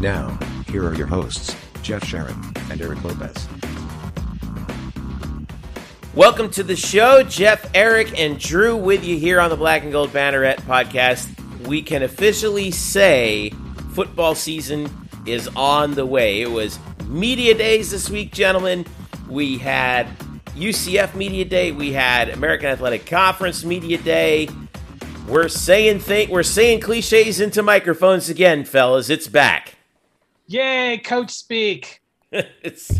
Now, here are your hosts, Jeff Sharon and Eric Lopez. Welcome to the show. Jeff, Eric, and Drew with you here on the Black and Gold Banneret podcast. We can officially say football season is on the way. It was media days this week, gentlemen. We had UCF Media Day. We had American Athletic Conference Media Day. We're saying th- we're saying cliches into microphones again, fellas. It's back. Yay, coach speak. it's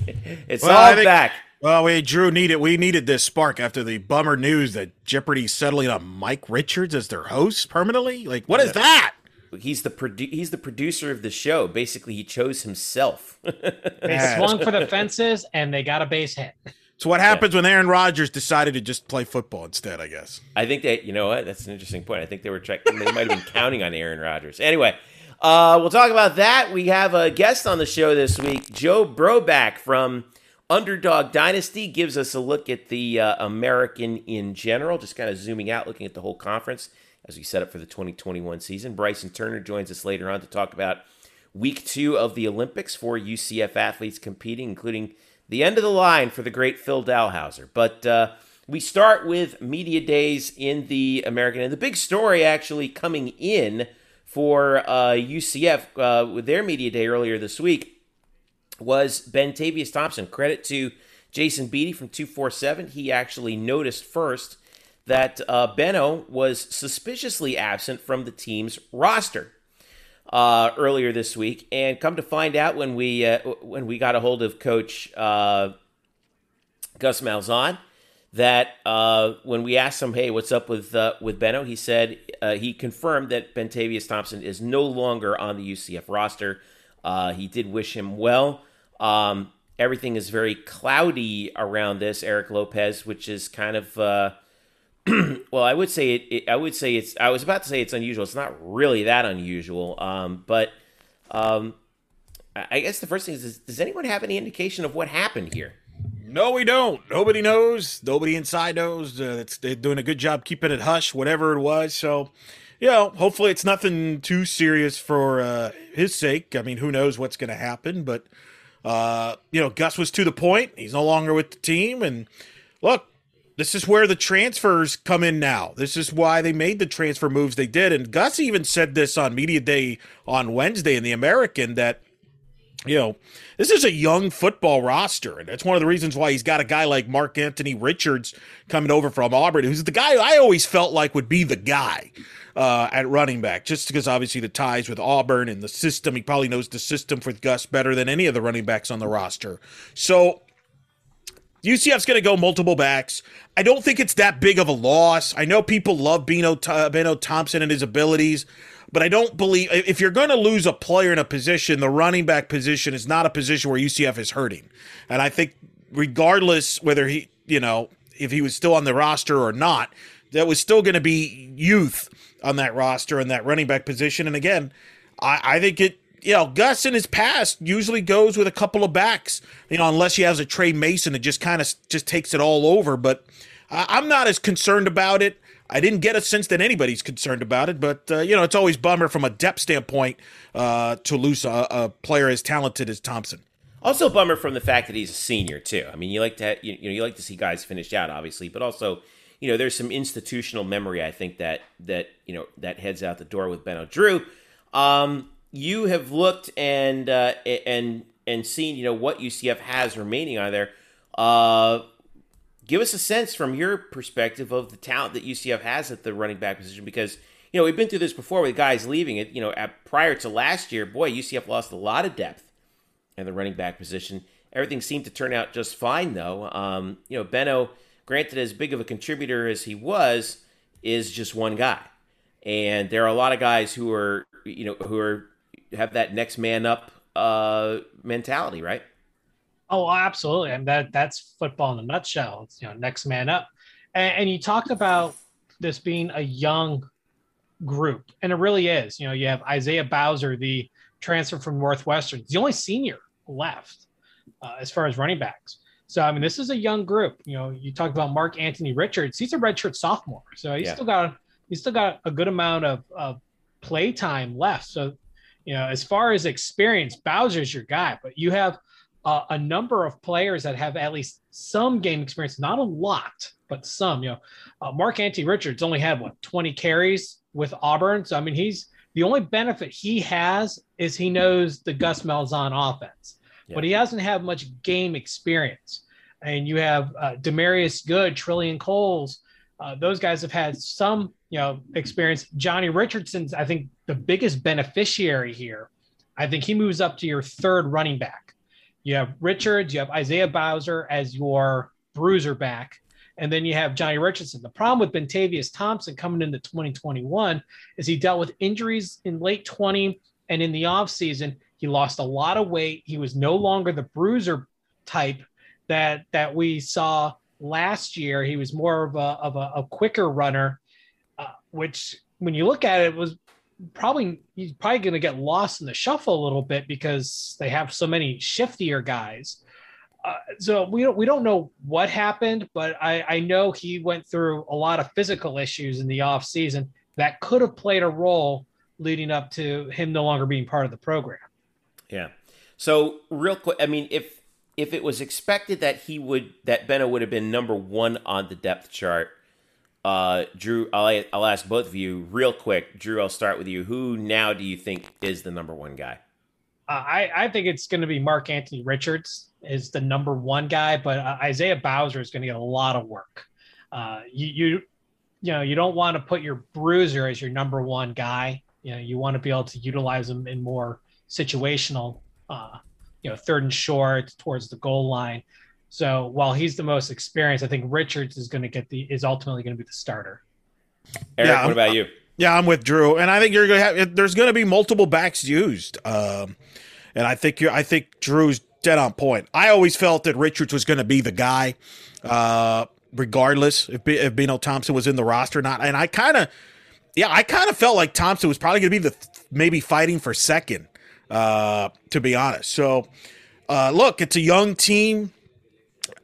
it's Well, all think- back. Well, we Drew needed we needed this spark after the bummer news that Jeopardy's settling on Mike Richards as their host permanently. Like, what is that? He's the produ- he's the producer of the show. Basically, he chose himself. They swung for the fences and they got a base hit. So what happens when Aaron Rodgers decided to just play football instead? I guess. I think that you know what that's an interesting point. I think they were checking. They might have been counting on Aaron Rodgers. Anyway, uh, we'll talk about that. We have a guest on the show this week, Joe Broback from Underdog Dynasty, gives us a look at the uh, American in general, just kind of zooming out, looking at the whole conference as we set up for the 2021 season. Bryson Turner joins us later on to talk about week two of the Olympics for UCF athletes competing, including the end of the line for the great Phil Dalhausser. But uh, we start with media days in the American, and the big story actually coming in for uh, UCF uh, with their media day earlier this week was Bentavious Thompson. Credit to Jason Beatty from 247. He actually noticed first that uh, Benno was suspiciously absent from the team's roster uh, earlier this week, and come to find out when we uh, when we got a hold of Coach uh, Gus Malzahn that uh, when we asked him, "Hey, what's up with uh, with Benno?" he said uh, he confirmed that Bentavious Thompson is no longer on the UCF roster. Uh, he did wish him well. Um, everything is very cloudy around this, Eric Lopez, which is kind of uh, well, I would say it, it. I would say it's. I was about to say it's unusual. It's not really that unusual, um, but um, I guess the first thing is, is: Does anyone have any indication of what happened here? No, we don't. Nobody knows. Nobody inside knows. Uh, they're doing a good job keeping it hush, whatever it was. So, you know, hopefully it's nothing too serious for uh, his sake. I mean, who knows what's going to happen? But, uh, you know, Gus was to the point. He's no longer with the team. And look, this is where the transfers come in now. This is why they made the transfer moves they did. And Gus even said this on Media Day on Wednesday in the American that you know, this is a young football roster, and that's one of the reasons why he's got a guy like Mark-Antony Richards coming over from Auburn, who's the guy I always felt like would be the guy uh, at running back, just because obviously the ties with Auburn and the system. He probably knows the system with Gus better than any of the running backs on the roster. So UCF's going to go multiple backs. I don't think it's that big of a loss. I know people love Beno, Beno Thompson and his abilities, but I don't believe if you're going to lose a player in a position, the running back position is not a position where UCF is hurting. And I think regardless whether he, you know, if he was still on the roster or not, that was still going to be youth on that roster and that running back position. And again, I, I think it you know, Gus in his past usually goes with a couple of backs, you know, unless he has a Tre Mason that just kind of just takes it all over. But I'm not as concerned about it. I didn't get a sense that anybody's concerned about it, but uh, you know, it's always bummer from a depth standpoint uh, to lose a, a player as talented as Thompson. Also, bummer from the fact that he's a senior too. I mean, you like to you, know you like to see guys finished out, obviously, but also you know there's some institutional memory I think that that you know that heads out the door with Benno Drew. Um, you have looked and uh, and and seen you know what UCF has remaining on there. Uh, give us a sense from your perspective of the talent that UCF has at the running back position because you know we've been through this before with guys leaving it. You know, at, prior to last year, boy, UCF lost a lot of depth in the running back position. Everything seemed to turn out just fine though. Um, you know, Benno, granted as big of a contributor as he was, is just one guy, and there are a lot of guys who are you know who are have that next man up uh, mentality, right? Oh, absolutely, and that that's football in a nutshell. It's you know next man up, and, and you talked about this being a young group, and it really is. You know, you have Isaiah Bowser, the transfer from Northwestern, the only senior left uh, as far as running backs. So I mean, this is a young group. You know, you talk about Mark-Antony Richards; he's a redshirt sophomore, so he's Yeah. still got he's still got a good amount of, of play time left. So, you know, as far as experience, Bowser's your guy, but you have uh, a number of players that have at least some game experience, not a lot, but some. You know, uh, Mark-Antony Richards only had what 20 carries with Auburn, so I mean, he's the only benefit he has is he knows the Gus Malzahn offense, but he hasn't had much game experience. And you have uh, Demarius Good, Trillion Coles. Uh, those guys have had some, you know, experience. Johnny Richardson's, I think, the biggest beneficiary here. I think he moves up to your third running back. You have Richards, you have Isaiah Bowser as your bruiser back, and then you have Johnny Richardson. The problem with Bentavious Thompson coming into 2021 is he dealt with injuries in late 20 and in the offseason. He lost a lot of weight. He was no longer the bruiser type that that we saw last year. He was more of a of a, a quicker runner, uh, which when you look at it was probably he's probably going to get lost in the shuffle a little bit because they have so many shiftier guys. Uh, so we don't we don't know what happened, but I, I know he went through a lot of physical issues in the off season that could have played a role leading up to him no longer being part of the program. Yeah. So real quick, I mean, if if it was expected that he would that Benno would have been number one on the depth chart, uh, Drew, I'll I'll ask both of you real quick. Drew, I'll start with you. Who now do you think is the number one guy? Uh, I, I think it's going to be Mark-Antony Richards is the number one guy, but uh, Isaiah Bowser is going to get a lot of work. Uh, you, you, you know, you don't want to put your bruiser as your number one guy. You know, you want to be able to utilize him in more situational, uh, you know, third and short towards the goal line. So while he's the most experienced, I think Richards is going to get the is ultimately going to be the starter. Eric, Yeah, what about you? Yeah, I'm with Drew, and I think you're gonna have. There's gonna be multiple backs used, um, and I think you. I think Drew's dead on point. I always felt that Richards was gonna be the guy, uh, regardless if B- if Bino Thompson was in the roster or not. And I kind of, yeah, I kind of felt like Thompson was probably gonna be the maybe fighting for second, uh, to be honest. So, uh, look, it's a young team.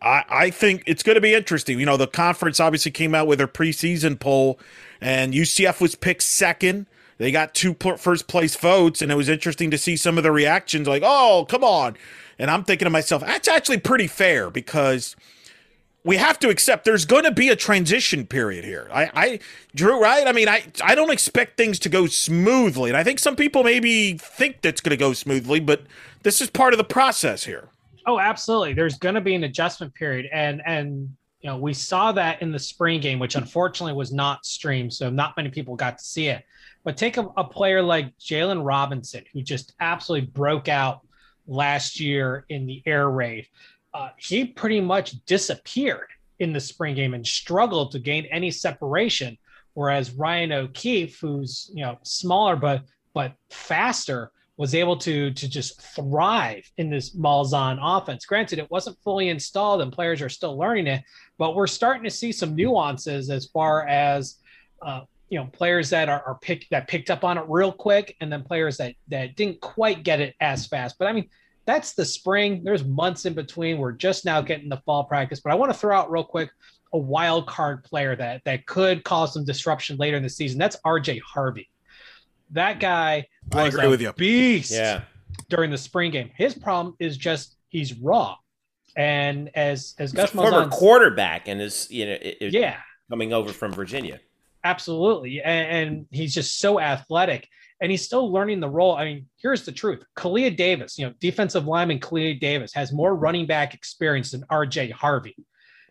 I, I think it's going to be interesting. You know, the conference obviously came out with their preseason poll, and UCF was picked second. They got two first place votes, and it was interesting to see some of the reactions like, oh, come on. And I'm thinking to myself, that's actually pretty fair because we have to accept there's going to be a transition period here. I, I Drew, right? I mean, I, I don't expect things to go smoothly. And I think some people maybe think that's going to go smoothly, but this is part of the process here. Oh, absolutely. There's going to be an adjustment period, and and you know we saw that in the spring game, which unfortunately was not streamed, so not many people got to see it. But take a, a player like Jaylon Robinson, who just absolutely broke out last year in the air raid. Uh, he pretty much disappeared in the spring game and struggled to gain any separation. Whereas Ryan O'Keefe, who's you know smaller but but faster, was able to to just thrive in this Malzahn offense. Granted, it wasn't fully installed and players are still learning it, but we're starting to see some nuances as far as uh, you know players that are, are picked that picked up on it real quick, and then players that that didn't quite get it as fast. But I mean, that's the spring. There's months in between. We're just now getting the fall practice. But I want to throw out real quick a wild card player that that could cause some disruption later in the season. That's RJ Harvey. That guy I agree a with you. beast Yeah. during the spring game. His problem is just he's raw. And as as Gus Former quarterback and is you know it, it- yeah, coming over from Virginia. absolutely, and, and he's just so athletic. and he's still learning the role. I mean, here's the truth: Kalia Davis, you know, defensive lineman Kalia Davis has more running back experience than R.J. Harvey,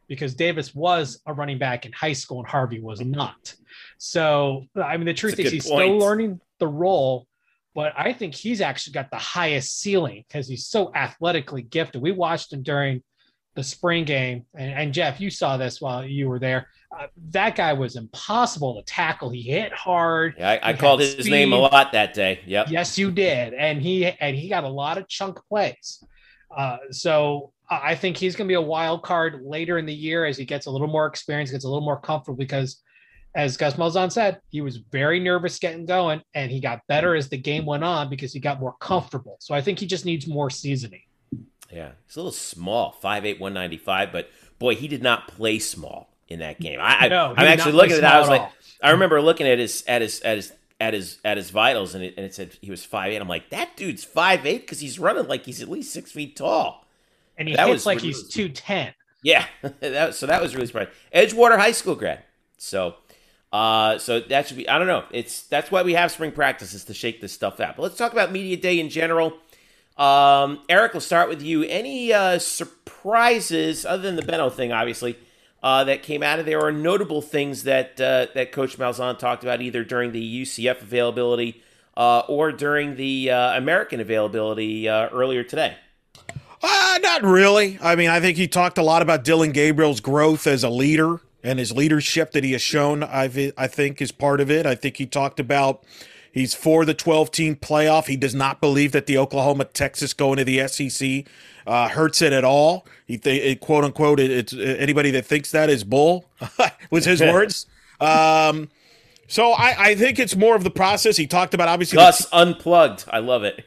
because Davis was a running back in high school and Harvey was not. So, I mean, the truth is he's point. still learning the role. But I think he's actually got the highest ceiling because he's so athletically gifted. We watched him during the spring game, and, and Jeff, you saw this while you were there. Uh, that guy was impossible to tackle. He hit hard. Yeah, I, I called his name a lot that day. Yep. Yes, you did, and he and he got a lot of chunk plays. Uh, so I think he's going to be a wild card later in the year as he gets a little more experience, gets a little more comfortable. Because, as Gus Malzahn said, he was very nervous getting going, and he got better as the game went on because he got more comfortable. So I think he just needs more seasoning. Yeah, he's a little small, 5'8", 195, but boy, he did not play small in that game. I, I, No, he I'm actually looking at that. I was like, all. I remember looking at his at his at his at his at his vitals, and it, and it said he was 5'8". I'm like, that dude's 5'8", because he's running like he's at least six feet tall. And he That hits like really- he's two ten. Yeah, that, so that was really surprising. Edgewater High School grad. So, uh, so that should be. I don't know. It's that's why we have spring practices to shake this stuff out. But let's talk about media day in general. Um, Eric, we'll start with you. Any uh, surprises other than the Benno thing, obviously, uh, that came out of there, or notable things that uh, that Coach Malzahn talked about either during the UCF availability uh, or during the uh, American availability earlier today? Uh, not really. I mean, I think he talked a lot about Dillon Gabriel's growth as a leader and his leadership that he has shown. I I think is part of it. I think he talked about he's for the 12 team playoff. He does not believe that the Oklahoma Texas going to the SEC uh, hurts it at all. He th- quote unquote it, it's anybody that thinks that is bull was his words. Um, so I, I think it's more of the process. He talked about obviously the unplugged. I love it.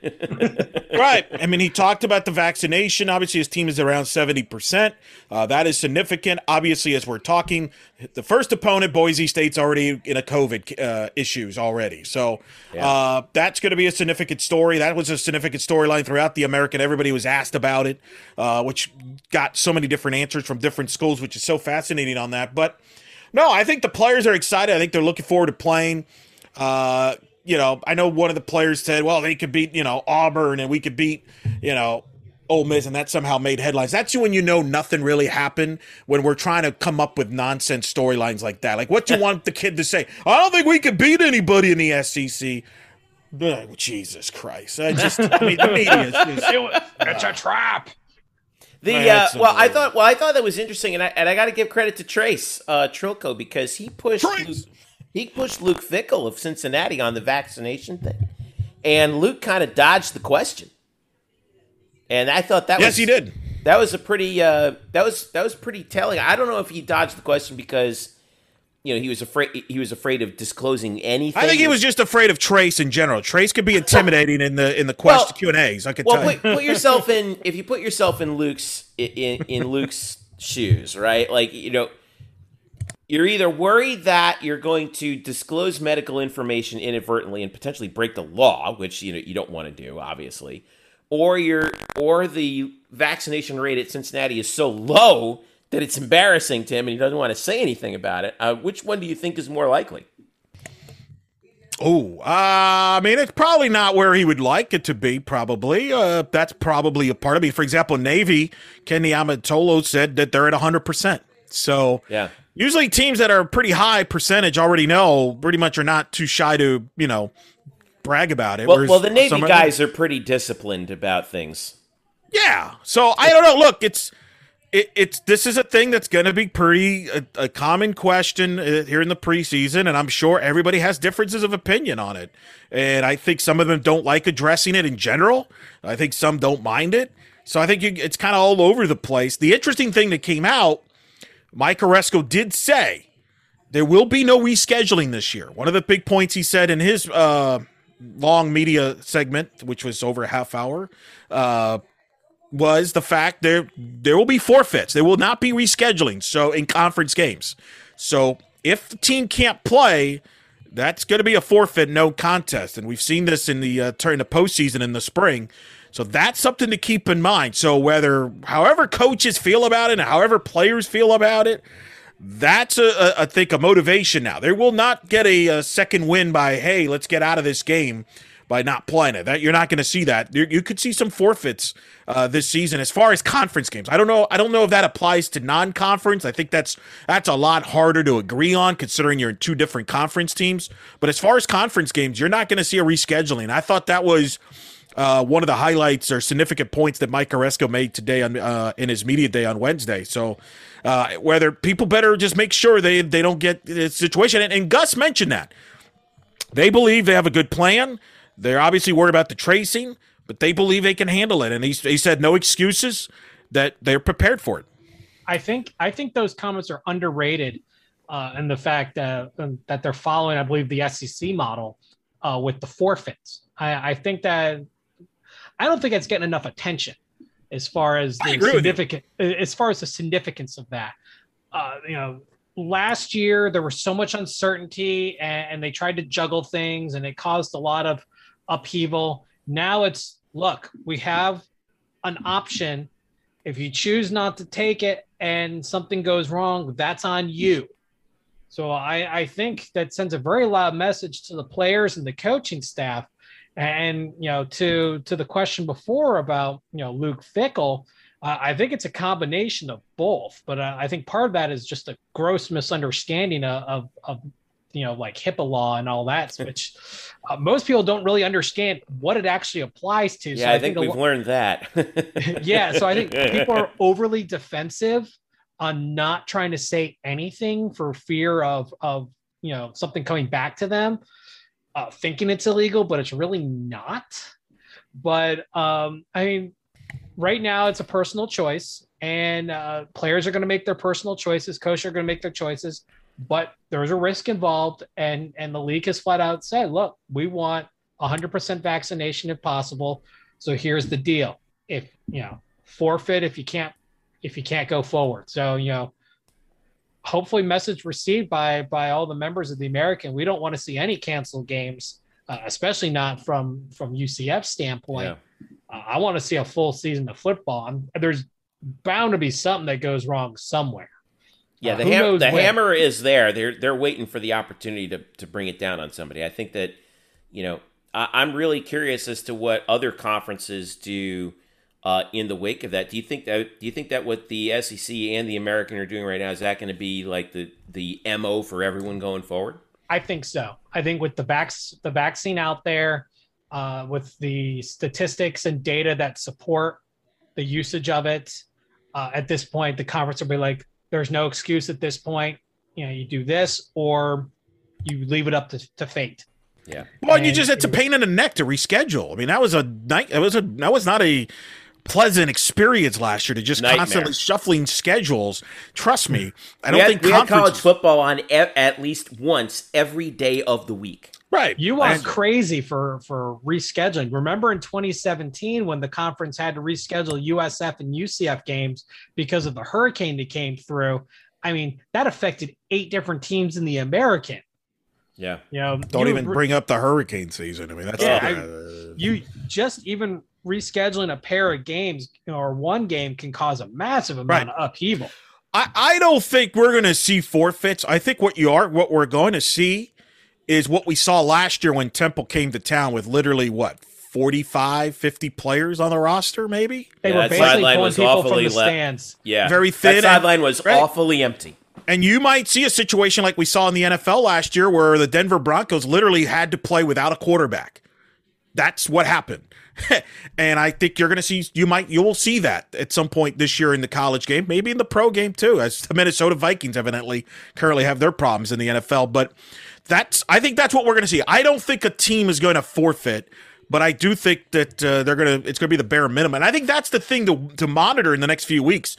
right. I mean, he talked about the vaccination. Obviously, his team is around 70%. Uh, that is significant. Obviously, as we're talking, the first opponent, Boise State's already in a COVID uh, issues already. So uh, that's going to be a significant story. That was a significant storyline throughout the American. Everybody was asked about it, uh, which got so many different answers from different schools, which is so fascinating on that. But no, I think the players are excited. I think they're looking forward to playing. Uh, you know, I know one of the players said, "Well, they could beat you know Auburn, and we could beat you know Ole Miss," and that somehow made headlines. That's when you know nothing really happened when we're trying to come up with nonsense storylines like that. Like, what do you want the kid to say? I don't think we could beat anybody in the SEC. Ugh, Jesus Christ! I just, I mean, the media is just, It's a trap. The uh, well, I thought well, I thought that was interesting, and I and I got to give credit to Trace uh, Trylko because he pushed Luke, he pushed Luke Fickell of Cincinnati on the vaccination thing, and Luke kind of dodged the question, and I thought that yes, was he did. that was a pretty uh, that was that was pretty telling. I don't know if he dodged the question because you know he was afraid he was afraid of disclosing anything. I think he was just afraid of Trace in general. Trace could be intimidating in the in the Well- Q and A's. I could Well, tell. you. put, put yourself in if you put yourself in Luke's in in Luke's shoes, right? Like you know, you're either worried that you're going to disclose medical information inadvertently and potentially break the law, which you know you don't want to do, obviously, or you're or the vaccination rate at Cincinnati is so low that it's embarrassing to him and he doesn't want to say anything about it. Uh, which one do you think is more likely? Oh, uh, I mean, it's probably not where he would like it to be. Probably, uh, that's probably a part of me. For example, Navy, Ken Niumatalolo said that they're at hundred percent. So, Yeah. usually teams that are pretty high percentage already know pretty much are not too shy to you know brag about it. Well, well, the Navy guys are pretty disciplined about things. Yeah. So I don't know. Look, it's it, it's this is a thing that's going to be pretty a, a common question uh, here in the preseason, and I'm sure everybody has differences of opinion on it. And I think some of them don't like addressing it in general. I think some don't mind it. So I think you, it's kind of all over the place. The interesting thing that came out, Mike Aresco did say there will be no rescheduling this year. One of the big points he said in his uh, long media segment, which was over a half hour, uh, was the fact there there will be forfeits. There will not be rescheduling. So in conference games, so if the team can't play, that's going to be a forfeit, no contest. And we've seen this in the uh, during the postseason in the spring. So that's something to keep in mind. So whether however coaches feel about it and however players feel about it, That's a, a I think a motivation now. They will not get a, a second win by hey, let's get out of this game by not playing it. That you're not going to see that. You, you, could see some forfeits uh, this season as far as conference games. I don't know. I don't know if that applies to non-conference. I think that's that's a lot harder to agree on considering you're in two different conference teams. But as far as conference games, you're not going to see a rescheduling. I thought that was. Uh, one of the highlights or significant points that Mike Aresco made today on uh, in his media day on Wednesday. So, uh, whether people better just make sure they they don't get the situation, and, and Gus mentioned that they believe they have a good plan. They're obviously worried about the tracing, but they believe they can handle it. And he, he said no excuses, that they're prepared for it. I think I think those comments are underrated, uh, and the fact that that they're following, I believe, the SEC model uh, with the forfeits. I, I think that I don't think it's getting enough attention as far as the significant as far as the significance of that. Uh, you know, last year there was so much uncertainty and, and, they tried to juggle things and it caused a lot of upheaval. Now it's look, we have an option. If you choose not to take it and something goes wrong, that's on you. So I, I think that sends a very loud message to the players and the coaching staff. And you know, to to the question before about you know Luke Fickell, uh, I think it's a combination of both. But uh, I think part of that is just a gross misunderstanding of, of, of you know like HIPAA law and all that, which uh, most people don't really understand what it actually applies to. Yeah, so I, I, think, think we've learned that. yeah, so I think people are overly defensive on not trying to say anything for fear of of you know something coming back to them, uh, thinking it's illegal, but it's really not. But um, I mean, right now it's a personal choice, and uh, players are going to make their personal choices. Coaches are going to make their choices but there's a risk involved. And and the league has flat out said look we want 100% vaccination if possible. So here's the deal. If you know forfeit if you can't if you can't go forward. So you know hopefully message received by by all the members of the american. We don't want to see any canceled games uh, especially not from from ucf standpoint. Yeah. uh, i want to see a full season of football. I'm, there's bound to be something that goes wrong somewhere yeah, uh, the, ham- the hammer is there. They're they're waiting for the opportunity to to bring it down on somebody. I think that you know I, am really curious as to what other conferences do uh, in the wake of that. Do you think that do you think that what the SEC and the American are doing right now is that going to be like the the mo for everyone going forward? I think so. I think with the vac- the vaccine out there, uh, with the statistics and data that support the usage of it, uh, at this point, the conference will be like, there's no excuse at this point. You know, you do this or you leave it up to, to fate. Yeah. Well, and you just it's a pain in the neck to reschedule. I mean, that was a night. It was a that was not a pleasant experience last year to just Nightmare. constantly shuffling schedules. Trust me, I don't had, think we had college football on e- at least once every day of the week. Right. You are crazy for for rescheduling. Remember in 2017 when the conference had to reschedule USF and UCF games because of the hurricane that came through. I mean, that affected eight different teams in the American. Yeah. You know, don't you, even bring up the hurricane season. I mean, that's yeah, I, uh, you just even rescheduling a pair of games or one game can cause a massive amount right. of upheaval. I, I don't think we're going to see forfeits. I think what you are, what we're going to see is what we saw last year when Temple came to town with literally what 45, 50 players on the roster, maybe. They yeah, were basically pulling people from the stands. Yeah, very thin. That sideline was right. awfully empty. And you might see a situation like we saw in the NFL last year, where the Denver Broncos literally had to play without a quarterback. That's what happened. and I think you're going to see you might you will see that at some point this year in the college game, maybe in the pro game too, as the Minnesota Vikings evidently currently have their problems in the NFL. But that's I think that's what we're going to see. I don't think a team is going to forfeit, but I do think that uh, they're going to it's going to be the bare minimum. And I think that's the thing to to monitor in the next few weeks.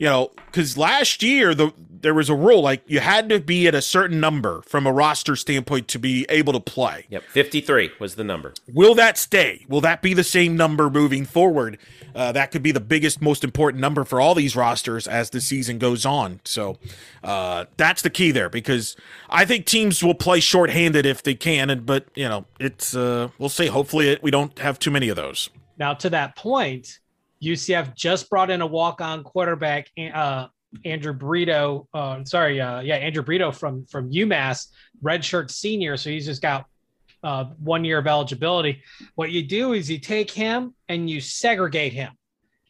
You know, because last year the there was a rule like you had to be at a certain number from a roster standpoint to be able to play. Yep, 53 was the number. Will that stay? Will that be the same number moving forward? Uh, that could be the biggest, most important number for all these rosters as the season goes on. So uh, that's the key there because I think teams will play shorthanded if they can. And but you know, it's uh, we'll see. Hopefully, it, we don't have too many of those. Now, to that point, UCF just brought in a walk-on quarterback, uh, Andrew Brito. Uh, sorry, uh, yeah, Andrew Brito from from UMass, redshirt senior. So he's just got uh, one year of eligibility. What you do is you take him and you segregate him,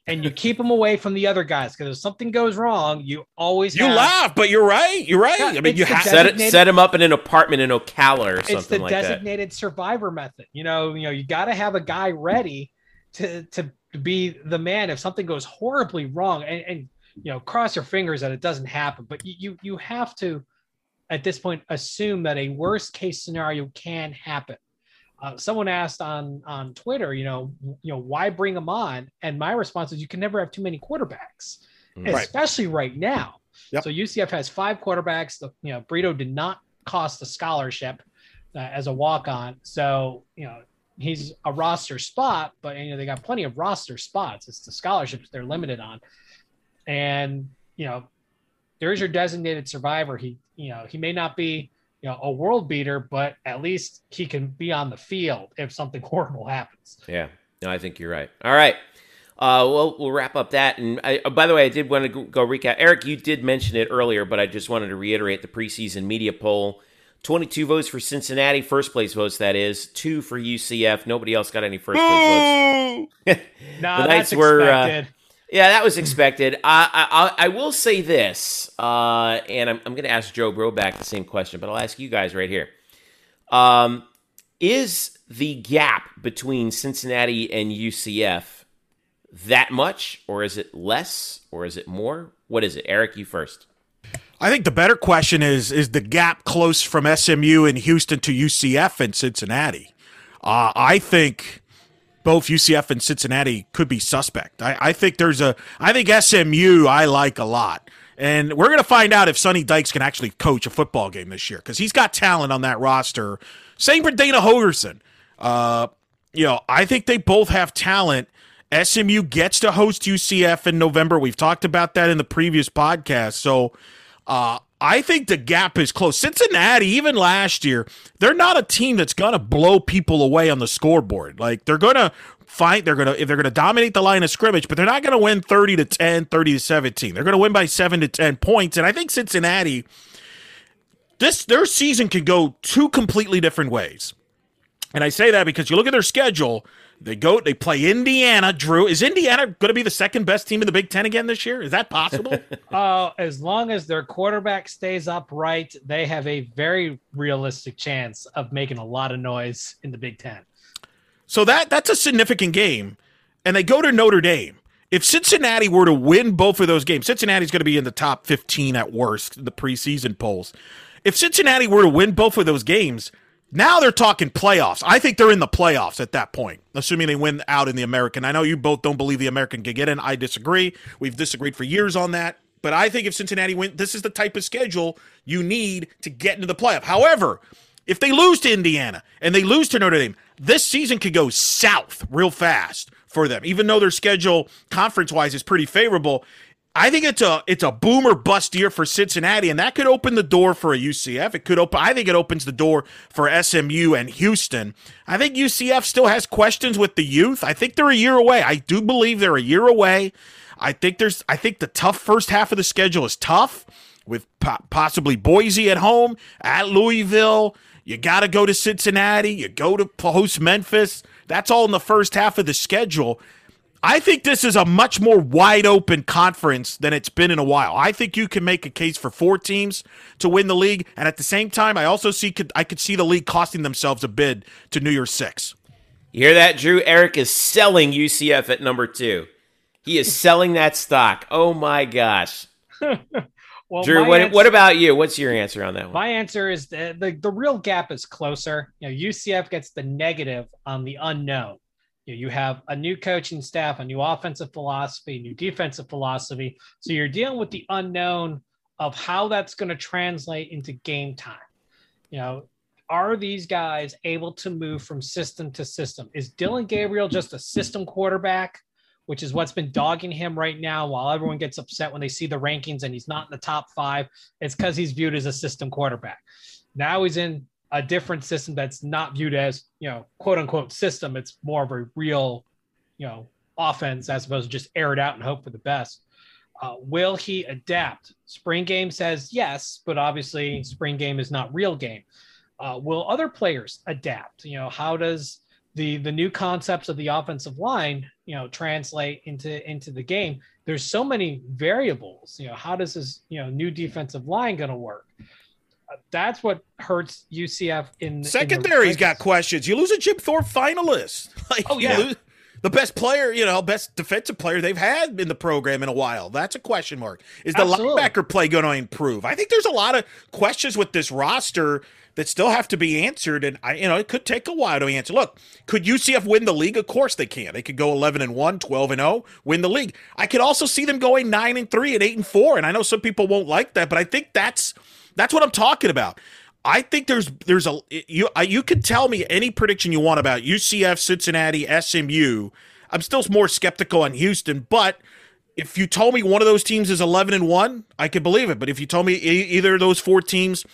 and you keep him away from the other guys because if something goes wrong, you always You have- laugh, but you're right. You're right. Yeah, I mean, you the have Set, it, set him up in an apartment in Ocala or it's the something like that. designated survivor method. You know, you know, you got to have a guy ready to to be the man if something goes horribly wrong, and, and you know, cross your fingers that it doesn't happen. But you you, you have to, at this point, assume that a worst case scenario can happen. Uh, someone asked on on Twitter, you know, you know, why bring him on? And my response is, you can never have too many quarterbacks, Mm. Right. especially right now. Yep. So UCF has five quarterbacks. The, you know, Brito did not cost a scholarship uh, as a walk on. So, you know, he's a roster spot, but you know, they got plenty of roster spots. It's the scholarships they're limited on. And, you know, there's your designated survivor. He, you know, he may not be, you know, a world beater, but at least he can be on the field if something horrible happens. Yeah, no, I think you're right. All right. Uh, well, we'll wrap up that. And I, oh, by the way, I did want to go recap. Eric, you did mention it earlier, but I just wanted to reiterate the preseason media poll 22 votes for Cincinnati, first place votes, that is, two for UCF. Nobody else got any first place votes. No, The that's Knights were, uh, expected. Yeah, that was expected. I I, I will say this, uh, and I'm, I'm going to ask Joe Broback the same question, but I'll ask you guys right here. Um, is the gap between Cincinnati and UCF that much, or is it less, or is it more? What is it, Eric? You first. I think the better question is is the gap close from SMU in Houston to UCF in Cincinnati? Uh, I think both UCF and Cincinnati could be suspect. I, I think there's a I think SMU I like a lot. And we're going to find out if Sonny Dykes can actually coach a football game this year because he's got talent on that roster. Same for Dana Holgorsen. Uh, you know, I think they both have talent. SMU gets to host UCF in November. We've talked about that in the previous podcast. So uh, I think the gap is close. Cincinnati, even last year, they're not a team that's going to blow people away on the scoreboard. Like they're going to fight, they're going to if they're going to dominate the line of scrimmage, but they're not going to win 30 to 10, 30 to 17. They're going to win by 7 to 10 points. And I think Cincinnati this their season can go two completely different ways. And I say that because you look at their schedule, they go they play Indiana, Drew. Is Indiana going to be the second best team in the Big 10 again this year? Is that possible? Uh, as long as their quarterback stays upright, they have a very realistic chance of making a lot of noise in the Big Ten. So that that's a significant game, and they go to Notre Dame. If Cincinnati were to win both of those games, Cincinnati's going to be in the top 15 at worst in the preseason polls. If Cincinnati were to win both of those games, now they're talking playoffs. I think they're in the playoffs at that point, assuming they win out in the American. I know you both don't believe the American can get in. I disagree. We've disagreed for years on that. But I think if Cincinnati win, this is the type of schedule you need to get into the playoff. However, if they lose to Indiana and they lose to Notre Dame, this season could go south real fast for them. Even though their schedule conference wise is pretty favorable, I think it's a it's a boom or bust year for Cincinnati, and that could open the door for a UCF. It could open. I think it opens the door for SMU and Houston. I think UCF still has questions with the youth. I think they're a year away. I do believe they're a year away. I think there's. I think the tough first half of the schedule is tough with po- possibly Boise at home at Louisville. You got to go to Cincinnati. You go to host Memphis. That's all in the first half of the schedule. I think this is a much more wide open conference than it's been in a while. I think you can make a case for four teams to win the league, and at the same time, I also see could I could see the league costing themselves a bid to New Year's Six. You hear that, Drew? Eric is selling UCF at number two. He is selling that stock. Oh my gosh. Well, Drew, my what, ans- what about you? What's your answer on that one? My answer is the, the the real gap is closer. You know, UCF gets the negative on the unknown. You, have a new coaching staff, a new offensive philosophy, new defensive philosophy. So you're dealing with the unknown of how that's going to translate into game time. You know, are these guys able to move from system to system? Is Dillon Gabriel just a system quarterback? which is what's been dogging him right now while everyone gets upset when they see the rankings and he's not in the top five. It's because he's viewed as a system quarterback. Now he's in a different system that's not viewed as, you know, quote unquote system. It's more of a real, you know, offense as opposed to just air it out and hope for the best. Uh, will he adapt? Spring game says yes, but obviously spring game is not real game. Uh, will other players adapt? You know, how does the the new concepts of the offensive line, you know, translate into into the game? There's so many variables. You know, how does this you know new defensive line going to work? That's what hurts UCF in secondary's in got questions. You lose a Jim Thorpe finalist. Like, Oh, yeah. lose- the best player, you know, best defensive player they've had in the program in a while. That's a question mark. Is the Absolutely. linebacker play going to improve? I think there's a lot of questions with this roster that still have to be answered, and I, you know, it could take a while to answer. Look, could UCF win the league? Of course they can. They could go 11 and 1, 12 and 0, win the league. I could also see them going 9 and 3 and 8 and 4, and I know some people won't like that, but I think that's that's what I'm talking about. I think there's there's a you you can tell me any prediction you want about UCF, Cincinnati, SMU. I'm still more skeptical on Houston, but if you told me one of those teams is 11 and 1, I could believe it. But if you told me either of those four teams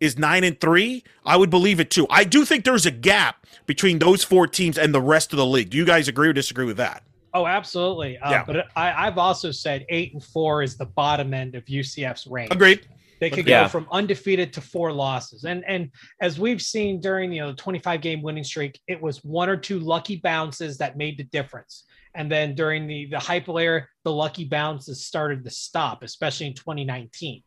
is 9 and 3, I would believe it too. I do think there's a gap between those four teams and the rest of the league. Do you guys agree or disagree with that? Oh, absolutely. Uh, Yeah. But I, I've also said eight and four is the bottom end of UCF's range. Agreed. They could Yeah. go from undefeated to four losses. And and as we've seen during you know the 25 game winning streak, it was one or two lucky bounces that made the difference. And then during the the Heupel era, the lucky bounces started to stop, especially in 2019.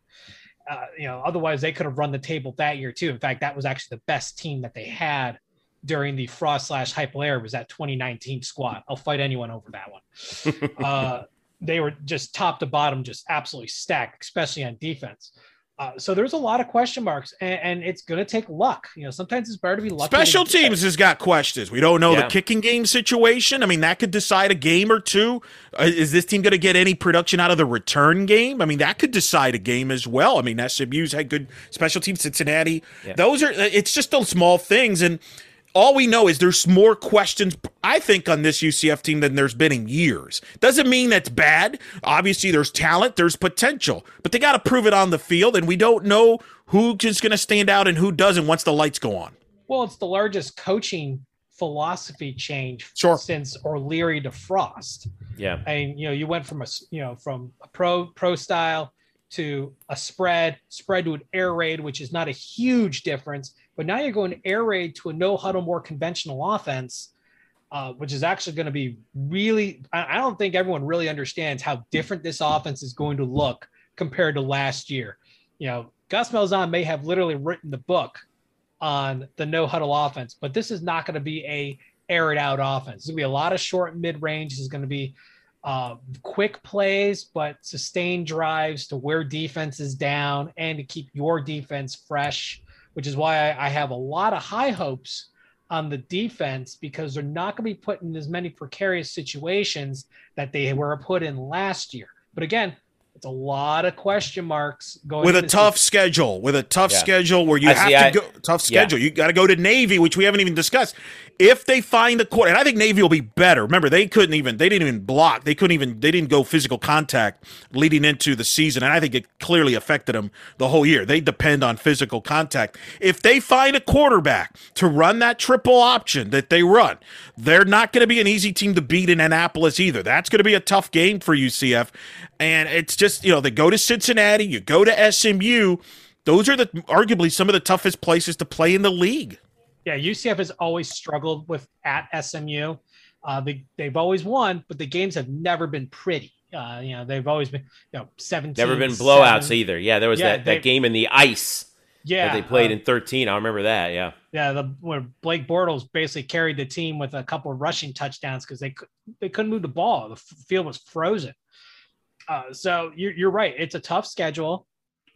Uh, you know, otherwise they could have run the table that year too. In fact, that was actually the best team that they had during the frost slash Heupel era was that 2019 squad. I'll fight anyone over that one. uh, they were just top to bottom, just absolutely stacked, especially on defense. Uh, so there's a lot of question marks, and, and it's going to take luck. You know, sometimes it's better to be lucky. Special teams has got questions. We don't know Yeah. the kicking game situation. I mean, that could decide a game or two. Uh, is this team going to get any production out of the return game? I mean, that could decide a game as well. I mean, SMU's had good special teams. Cincinnati. Yeah. Those are. It's just those small things, and all we know is there's more questions. I think on this UCF team than there's been in years. Doesn't mean that's bad. Obviously, there's talent, there's potential, but they got to prove it on the field, and we don't know who's just going to stand out and who doesn't once the lights go on. Well, it's the largest coaching philosophy change Sure. since O'Leary to Frost. Yeah. and you know you went from a s- you know from a pro pro style to a spread spread to an air raid which is not a huge difference but now you're going air raid to a no huddle more conventional offense uh, which is actually going to be really I, don't think everyone really understands how different this offense is going to look compared to last year you know gus malzahn may have literally written the book on the no huddle offense but this is not going to be a air it out offense. There's gonna be a lot of short mid range. There's gonna be uh, quick plays, but sustained drives to wear defenses down and to keep your defense fresh, which is why I, I have a lot of high hopes on the defense because they're not going to be put in as many precarious situations that they were put in last year. But again, it's a lot of question marks going with a into tough schedule, with a tough Yeah. schedule where you I have see, to I- go tough yeah. schedule. You got to go to Navy, which we haven't even discussed. If they find the court, and I think Navy will be better. Remember, they couldn't even they didn't even block. They couldn't even they didn't go physical contact leading into the season, and I think it clearly affected them the whole year. They depend on physical contact. If they find a quarterback to run that triple option that they run, they're not going to be an easy team to beat in Annapolis either. That's going to be a tough game for UCF, and it's just you know they go to Cincinnati, you go to SMU. Those are the arguably some of the toughest places to play in the league. Yeah, UCF has always struggled with at SMU. Uh, they, they've always won, but the games have never been pretty. Uh, you know, they've always been, you know, 17. Never been blowouts seven. either. Yeah, there was Yeah, that, they- that game in the ice Yeah. that they played uh, in 13. I remember that. Yeah. Yeah, the where Blake Bortles basically carried the team with a couple of rushing touchdowns because they they couldn't move the ball. The f- field was frozen. Uh, so you're you're right. It's a tough schedule.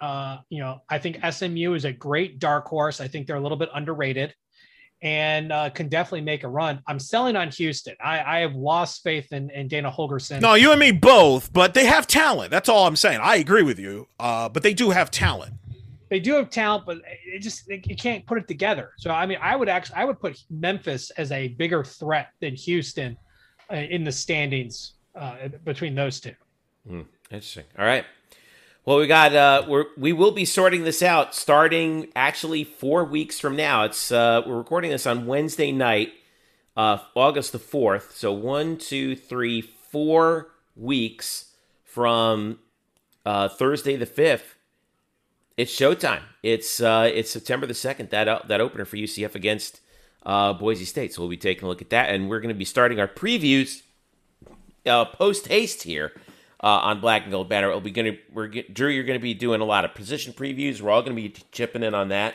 Uh, you know, I think SMU is a great dark horse. I think they're a little bit underrated, and uh, can definitely make a run. I'm selling on Houston. I, I have lost faith in, in Dana Holgorsen. No, you and me both, but they have talent. That's all I'm saying. I agree with you, uh, but they do have talent. they do have talent, but it just they, you can't put it together. So I mean, I would actually I would put Memphis as a bigger threat than Houston uh, in the standings uh, between those two. Interesting. All right. Well, we got uh we're we will be sorting this out starting actually 4 weeks from now. It's uh we're recording this on Wednesday night, uh August the 4th. So one, two, three, four weeks from uh, Thursday the fifth. It's showtime. It's uh, it's September the second. That uh, that opener for UCF against uh, Boise State. So we'll be taking a look at that, and we're going to be starting our previews uh, post haste here uh, on Black and Gold Banner. We'll be going to we're Drew. You're going to be doing a lot of position previews. We're all going to be chipping in on that.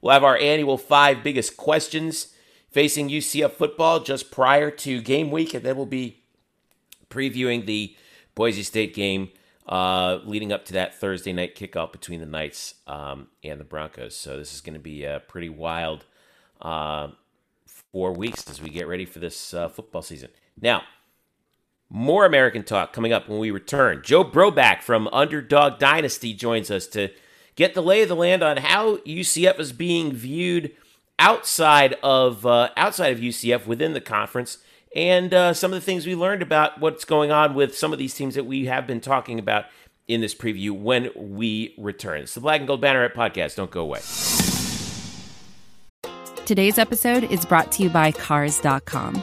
We'll have our annual five biggest questions facing UCF football just prior to game week, and then we'll be previewing the Boise State game uh, leading up to that Thursday night kickoff between the Knights um, and the Broncos. So this is going to be a pretty wild uh, four weeks as we get ready for this uh, football season. Now, more American talk coming up when we return. Joe Broback from Underdog Dynasty joins us to get the lay of the land on how UCF is being viewed outside of uh, outside of UCF within the conference, and uh, some of the things we learned about what's going on with some of these teams that we have been talking about in this preview when we return. It's the Black and Gold Banneret podcast. Don't go away. Today's episode is brought to you by Cars.com.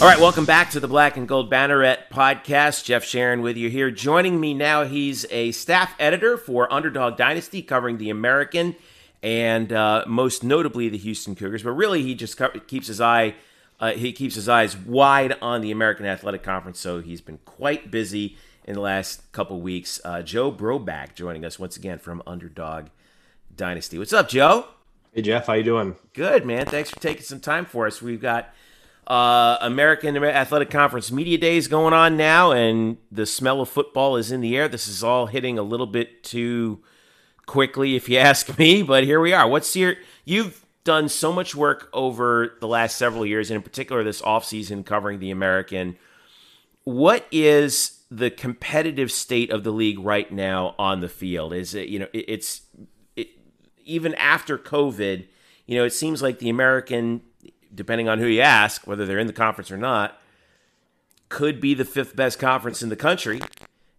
All right, welcome back to the Black and Gold Banneret podcast. Jeff Sharon with you here. Joining me now, he's a staff editor for Underdog Dynasty, covering the American and uh, most notably the Houston Cougars. But really, he just co- keeps his eye uh, he keeps his eyes wide on the American Athletic Conference. So he's been quite busy in the last couple weeks. Uh, Joe Broback joining us once again from Underdog Dynasty. What's up, Joe? Hey Jeff, how you doing? Good, man. Thanks for taking some time for us. We've got uh, American Athletic Conference Media Days going on now, and the smell of football is in the air. This is all hitting a little bit too quickly, if you ask me, but here we are. What's your. You've done so much work over the last several years, and in particular this offseason covering the American. What is the competitive state of the league right now on the field? Is it, you know, it, it's it, even after COVID, you know, it seems like the American depending on who you ask, whether they're in the conference or not, could be the fifth best conference in the country.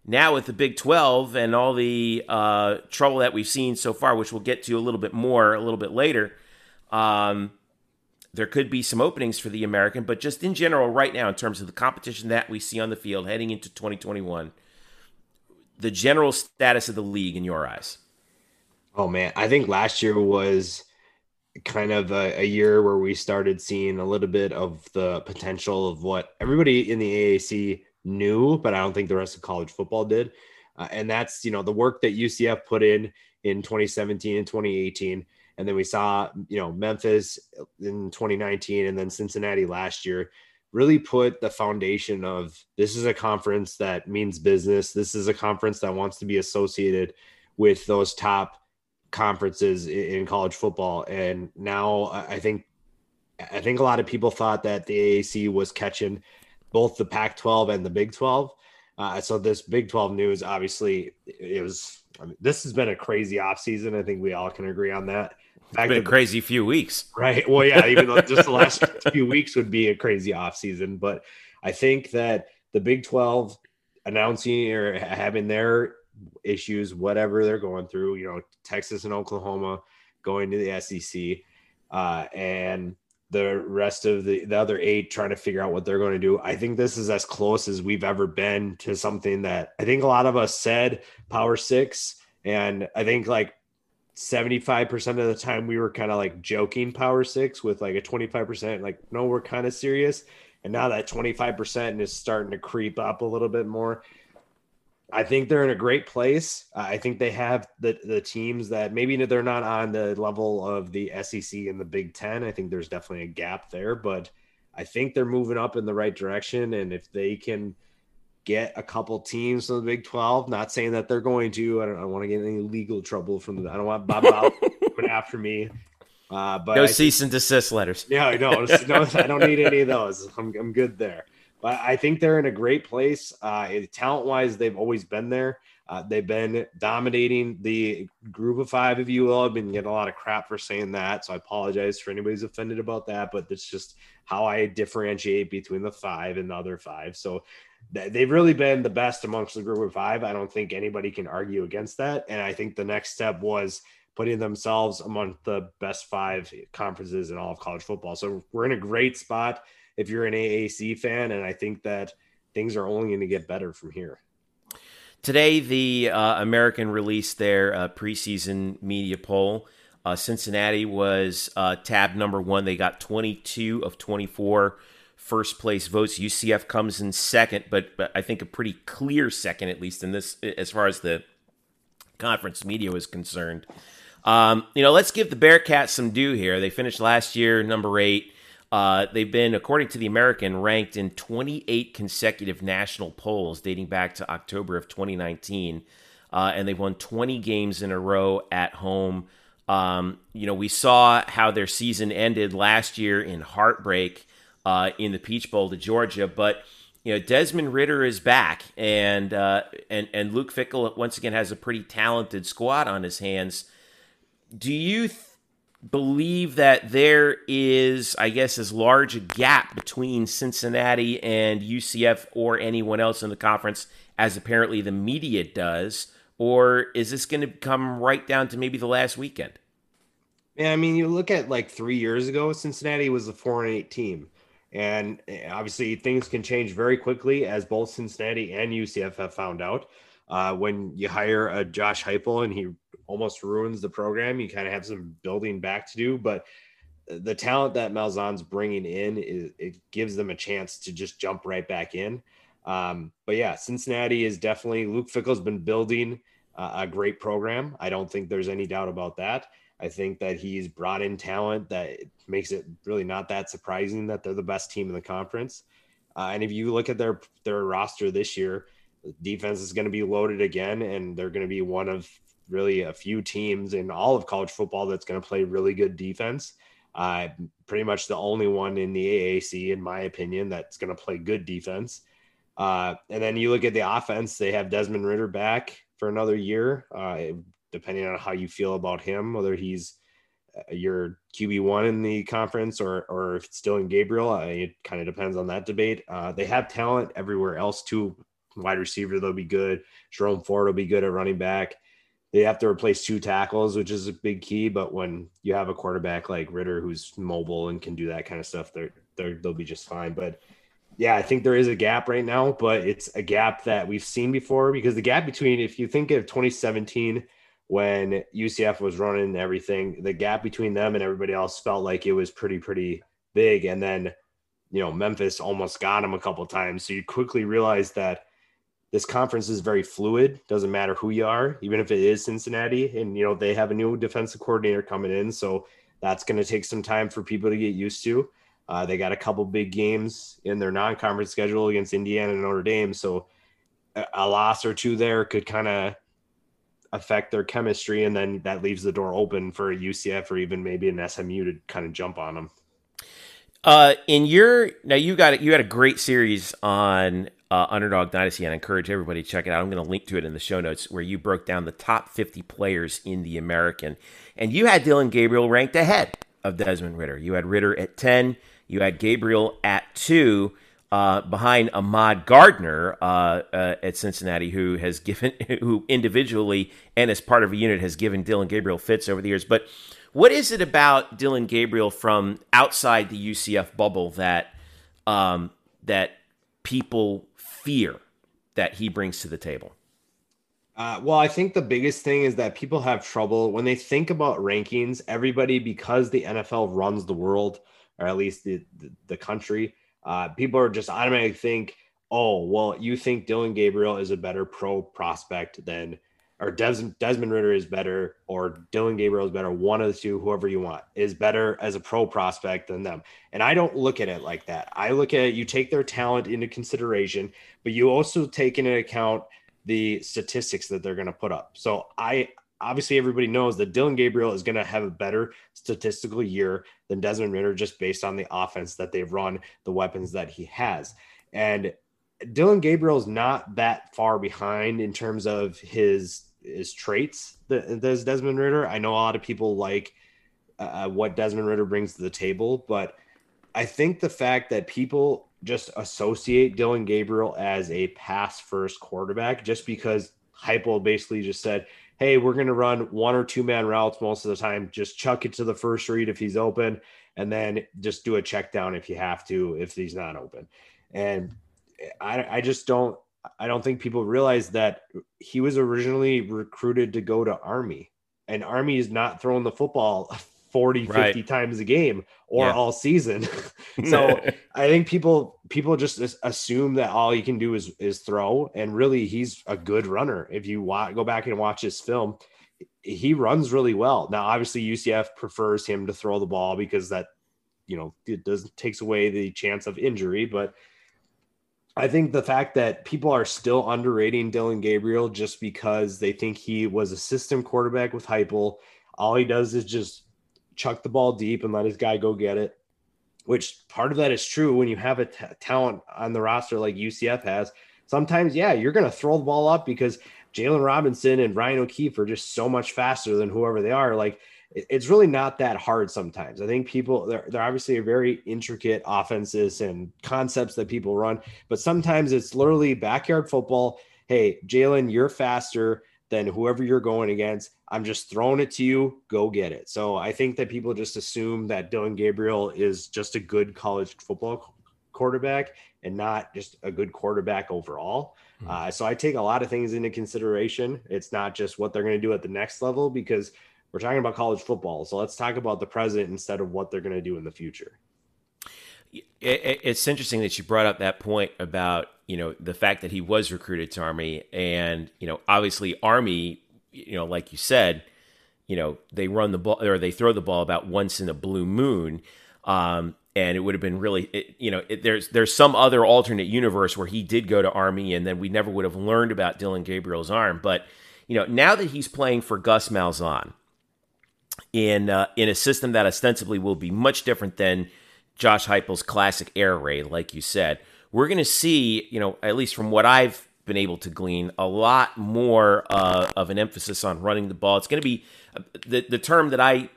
Now, with the Big 12 and all the uh, trouble that we've seen so far, which we'll get to a little bit more a little bit later, um, there could be some openings for the American. But just in general, right now, in terms of the competition that we see on the field heading into 2021, the general status of the league in your eyes? Oh, man. I think last year was kind of a, a, year where we started seeing a little bit of the potential of what everybody in the AAC knew, but I don't think the rest of college football did. Uh, and that's, you know, the work that UCF put in in 2017 and 2018. And then we saw, you know, Memphis in 2019 and then Cincinnati last year really put the foundation of this is a conference that means business. This is a conference that wants to be associated with those top conferences in college football. And now I think I think a lot of people thought that the AAC was catching both the Pac-12 and the Big 12. Uh, so this Big 12 news, obviously, it was. I mean, this has been a crazy offseason. I think we all can agree on that. It's been a crazy few weeks, right? Well, yeah, even though just the last few weeks would be a crazy offseason, but I think that the Big 12 announcing or having their issues, whatever they're going through, you know, Texas and Oklahoma going to the SEC, uh, and the rest of the, the other eight trying to figure out what they're going to do. I think this is as close as we've ever been to something that I think a lot of us said Power Six. And I think like 75% of the time we were kind of like joking Power Six with like a 25%, like, no, we're kind of serious. And now that 25% is starting to creep up a little bit more. I think they're in a great place. I think they have the the teams that maybe they're not on the level of the SEC and the Big Ten. I think there's definitely a gap there, but I think they're moving up in the right direction. And if they can get a couple teams from the Big Twelve, not saying that they're going to. I don't, I don't want to get any legal trouble from the. I don't want Bob coming after me. Uh, but no I, cease and desist letters. Yeah, no, no, I don't need any of those. I'm I'm good there. I think they're in a great place. Uh, talent wise, they've always been there. Uh, they've been dominating the group of five, if you will. I've been getting a lot of crap for saying that. So I apologize for anybody's offended about that, but it's just how I differentiate between the five and the other five. So they've really been the best amongst the group of five. I don't think anybody can argue against that. And I think the next step was putting themselves among the best five conferences in all of college football. So we're in a great spot if you're an AAC fan. And I think that things are only going to get better from here. Today, the uh, American released their uh, preseason media poll. Uh, Cincinnati was uh, tab number one. They got 22 of 24 first place votes. UCF comes in second, but, but I think a pretty clear second, at least in this, as far as the conference media is concerned. Um, you know, let's give the Bearcats some due here. They finished last year number eight. Uh, they've been, according to the American, ranked in 28 consecutive national polls dating back to October of 2019. Uh, and they've won 20 games in a row at home. Um, you know, we saw how their season ended last year in heartbreak uh, in the Peach Bowl to Georgia, but you know Desmond Ridder is back, and uh, and and Luke Fickell once again has a pretty talented squad on his hands. Do you believe that there is, I guess, as large a gap between Cincinnati and UCF or anyone else in the conference as apparently the media does? Or is this going to come right down to maybe the last weekend? Yeah, I mean, you look at like three years ago, Cincinnati was a four and eight team. And eh, obviously, things can change very quickly, as both Cincinnati and UCF have found out. Uh, when you hire a Josh Heupel and he almost ruins the program. You kind of have some building back to do, but the talent that Malzahn's bringing in is it gives them a chance to just jump right back in. Um, but yeah, Cincinnati is definitely Luke Fickell's been building uh, a great program. I don't think there's any doubt about that. I think that he's brought in talent that makes it really not that surprising that they're the best team in the conference. Uh, and if you look at their their roster this year, defense is going to be loaded again, and they're going to be one of really a few teams in all of college football that's going to play really good defense. Uh, pretty much the only one in the AAC, in my opinion, that's going to play good defense. Uh, and then you look at the offense; they have Desmond Ridder back for another year. Uh, depending on how you feel about him, whether he's uh, your QB one in the conference or or if it's Dillon Gabriel, uh, it kind of depends on that debate. Uh, they have talent everywhere else too. Wide receiver, they'll be good. Jerome Ford will be good at running back they have to replace two tackles, which is a big key. But when you have a quarterback like Ridder who's mobile and can do that kind of stuff, they're, they're they'll be just fine. But yeah, I think there is a gap right now, but it's a gap that we've seen before because the gap between, if you think of 2017 when UCF was running everything, the gap between them and everybody else felt like it was pretty, pretty big. And then, you know, Memphis almost got them a couple times. So you quickly realize that this conference is very fluid. Doesn't matter who you are, even if it is Cincinnati, and you know they have a new defensive coordinator coming in, so that's going to take some time for people to get used to. Uh, they got a couple big games in their non-conference schedule against Indiana and Notre Dame, so a loss or two there could kind of affect their chemistry, and then that leaves the door open for a UCF or even maybe an SMU to kind of jump on them. Uh, in your now you got you had a great series on uh, Underdog Dynasty, and I encourage everybody to check it out. I'm going to link to it in the show notes where you broke down the top 50 players in the American, and you had Dillon Gabriel ranked ahead of Desmond Ridder. You had Ridder at 10, you had Gabriel at two. Uh, behind Ahmad Gardner uh, uh, at Cincinnati, who has given, who individually and as part of a unit has given Dillon Gabriel fits over the years. But what is it about Dillon Gabriel from outside the UCF bubble that um, that people fear that he brings to the table? Uh, well, I think the biggest thing is that people have trouble when they think about rankings. Everybody, because the NFL runs the world, or at least the the, the country, uh, people are just automatically think, "Oh, well, you think Dillon Gabriel is a better pro prospect than or Des- Desmond Ridder is better, or Dillon Gabriel is better. One of the two, whoever you want, is better as a pro prospect than them. And I don't look at it like that. I look at it, you take their talent into consideration, but you also take into account the statistics that they're going to put up. So I obviously everybody knows that Dillon Gabriel is going to have a better statistical year than Desmond Ridder just based on the offense that they've run, the weapons that he has. And Dillon Gabriel is not that far behind in terms of his his traits that does Desmond Ridder. I know a lot of people like uh, what Desmond Ridder brings to the table, but I think the fact that people just associate Dillon Gabriel as a pass first quarterback just because Heupel basically just said, "Hey, we're going to run one or two man routes most of the time. Just chuck it to the first read if he's open, and then just do a check down if you have to if he's not open." And I, I just don't I don't think people realize that he was originally recruited to go to Army, and Army is not throwing the football 40, 50 times a game or yeah. all season. so I think people people just assume that all he can do is is throw, and really he's a good runner. If you wa- go back and watch his film, he runs really well. Now, obviously, UCF prefers him to throw the ball because that you know it does takes away the chance of injury, but I think the fact that people are still underrating Dillon Gabriel just because they think he was a system quarterback with Heupel. All he does is just chuck the ball deep and let his guy go get it. Which part of that is true when you have a t- talent on the roster like UCF has. Sometimes, yeah, you're going to throw the ball up because Jaylon Robinson and Ryan O'Keefe are just so much faster than whoever they are. Like it's really not that hard sometimes. I think people they're, they're obviously very intricate offenses and concepts that people run, but sometimes it's literally backyard football. Hey, Jaylon, you're faster than whoever you're going against. I'm just throwing it to you. Go get it. So I think that people just assume that Dillon Gabriel is just a good college football quarterback and not just a good quarterback overall. Mm-hmm. Uh, so I take a lot of things into consideration. It's not just what they're going to do at the next level because we're talking about college football. So let's talk about the present instead of what they're going to do in the future. It's interesting that you brought up that point about you know the fact that he was recruited to Army, and you know obviously Army, you know like you said, you know they run the ball or they throw the ball about once in a blue moon, um, and it would have been really it, you know it, there's there's some other alternate universe where he did go to Army, and then we never would have learned about Dillon Gabriel's arm, but you know now that he's playing for Gus Malzahn in uh, in a system that ostensibly will be much different than Josh Heupel's classic air raid, like you said. We're going to see, you know, at least from what I've been able to glean, a lot more uh, of an emphasis on running the ball. It's going to be uh, the the term that I